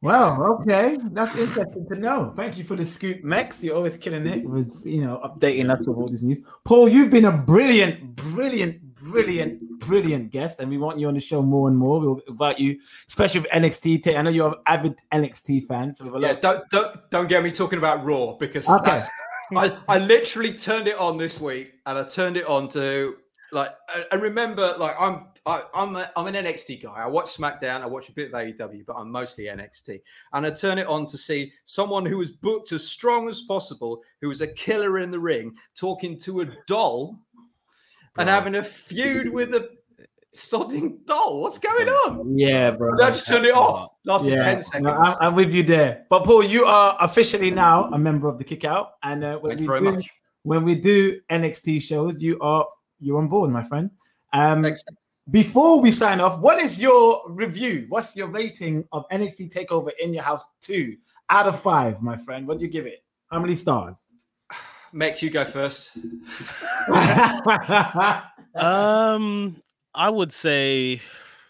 Well, okay, that's interesting to know. Thank you for the scoop, Max. You're always killing it with you know updating us with all this news. Paul, you've been a brilliant, brilliant, brilliant, brilliant guest, and we want you on the show more and more. We'll invite you, especially with NXT. ta- I know you're an avid NXT fan, so we have a
Yeah,
lot.
don't don't don't get me talking about Raw because
Okay.
that's I, I literally turned it on this week, and I turned it on to like. I- remember, like, I'm I, I'm a, I'm an NXT guy. I watch SmackDown, I watch a bit of AEW, but I'm mostly NXT. And I turn it on to see someone who was booked as strong as possible, who was a killer in the ring, talking to a doll, and having a feud with a sodding doll. What's going on?
Yeah, bro.
And I just turned it off. Lasted
Yeah,
ten seconds.
no, I'm, I'm with you there. But Paul, you are officially now a member of the Kick Out, and uh, when
Thank
we
you very
do,
much.
when we do NXT shows, you are you're on board, my friend. Um,
Thanks.
before we sign off, what is your review? What's your rating of NXT Takeover in your house two out of five, my friend? What do you give it? How many stars? [SIGHS]
Mekz, you go first. [LAUGHS] [LAUGHS]
Um, I would say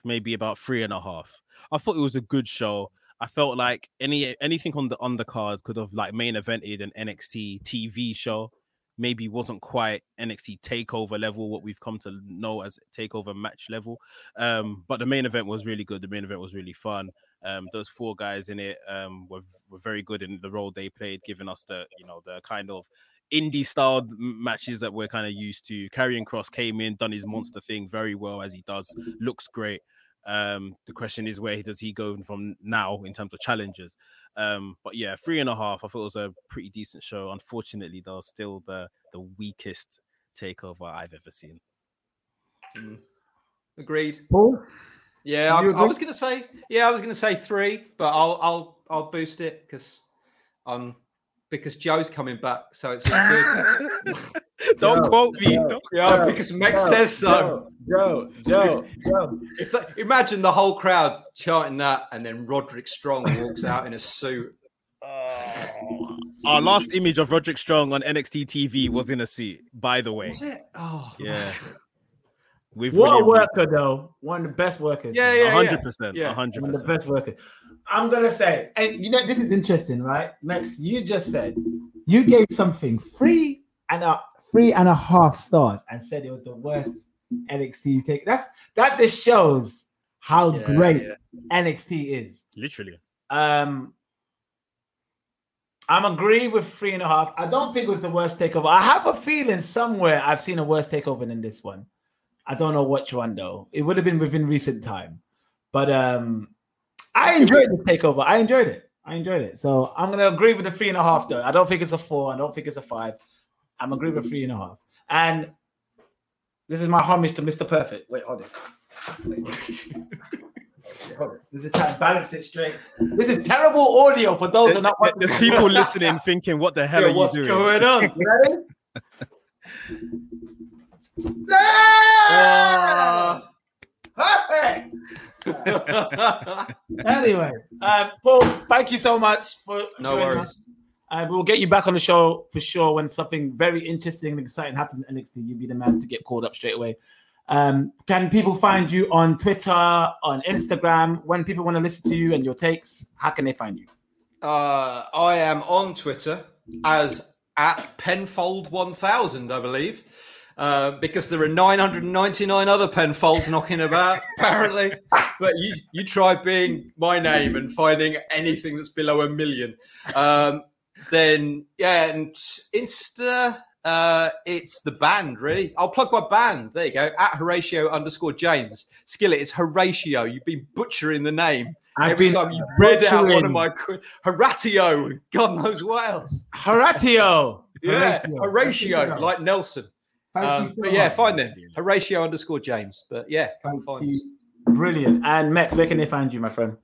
maybe about three and a half. I thought it was a good show. I felt like any anything on the undercard could have like main evented an NXT TV show. Maybe wasn't quite NXT takeover level, what we've come to know as takeover match level. Um, but the main event was really good. The main event was really fun. Um, those four guys in it um, were, were very good in the role they played, giving us the you know the kind of indie styled matches that we're kind of used to. Karrion Kross came in, done his monster thing very well as he does, looks great. Um, the question is where does he go from now in terms of challenges? Um, but yeah, three and a half. I thought it was a pretty decent show. Unfortunately, though, still the the weakest takeover I've ever seen.
Agreed.
Paul,
Yeah, I, I was gonna say, yeah, I was gonna say three, but I'll I'll I'll boost it because um because Joe's coming back, so it's all good. [LAUGHS]
Don't
Joe,
quote me.
Joe,
Don't-
yeah,
Joe,
because Mekz
Joe,
says so.
Joe, Joe, Joe.
If that, imagine the whole crowd chanting that, and then Roderick Strong walks out in a suit.
Oh, our last image of Roderick Strong on NXT TV was in a suit, by the way.
Is it? Oh,
Yeah. With
What a
William Regal.
worker, though. One of the best workers.
Yeah,
A
yeah,
hundred percent,
Yeah.
a hundred
One of the best workers. I'm gonna say, and you know, this is interesting, right? Max, you just said you gave something three and a three and a half stars and said it was the worst NXT take. That's that just shows how
Yeah,
great
yeah.
NXT is.
Literally.
Um, I'm agree with three and a half. I don't think it was the worst takeover. I have a feeling somewhere I've seen a worse takeover than this one. I don't know which one though. It would have been within recent time, but um, I enjoyed this takeover. I enjoyed it. I enjoyed it. So I'm gonna agree with the three and a half though. I don't think it's a four. I don't think it's a five. I'm agree with three and a half. And this is my homage to Mr. Perfect. Wait, hold it. Hold it. This is trying to balance it straight. This is terrible audio for those who are not
There-
watching.
There's people listening thinking, what the hell
Yeah,
are you doing?
what's going on?
You ready? [LAUGHS]
Ah.
Perfect. [LAUGHS] Anyway, um, Paul, thank you so much for
no worries.
us. Uh, we'll get you back on the show for sure when something very interesting and exciting happens in NXT. You'll be the man to get called up straight away. Um, can people find you on Twitter, on Instagram? When people want to listen to you and your takes, how can they find you?
Uh, I am on Twitter as at Penfold1000, I believe, uh, because there are 999 other Penfolds knocking about, apparently. But you, you try being my name and finding anything that's below a million. Um, then, yeah, and Insta, uh, it's the band, really. I'll plug my band. There you go, at Horatio underscore James. Skillit, it's Horatio. You've been butchering the name.
I've
Every time you've read out one of my Horatio, God knows what else.
Horatio.
Yeah,
Horatio.
Horatio, like Nelson.
Thank you
Um,
so
but yeah,
much.
fine then. Horatio underscore James. But yeah, come
Thank
find us.
Brilliant. And Max, where can they find you, my friend?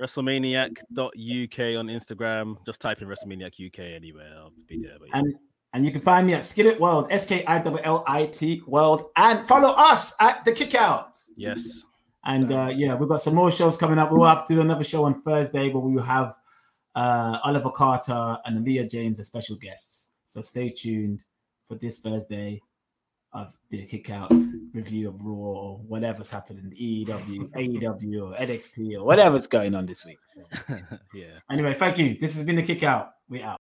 WrestleManiac.uk on Instagram. Just type in WrestleManiac UK anywhere. I'll be there. But yeah.
And and you can find me at Skillit World, S K I L L I T World, and follow us at the Kickout.
yes.
And uh, yeah, we've got some more shows coming up. We'll have to do another show on Thursday, where we will have uh, Oliver Carter and Leah James as special guests. So stay tuned for this Thursday of the Kickout review of Raw or whatever's happening, EW, AEW, [LAUGHS] or NXT, or whatever's going on this week. So [LAUGHS]
yeah.
anyway, thank you. This has been the Kickout. We out.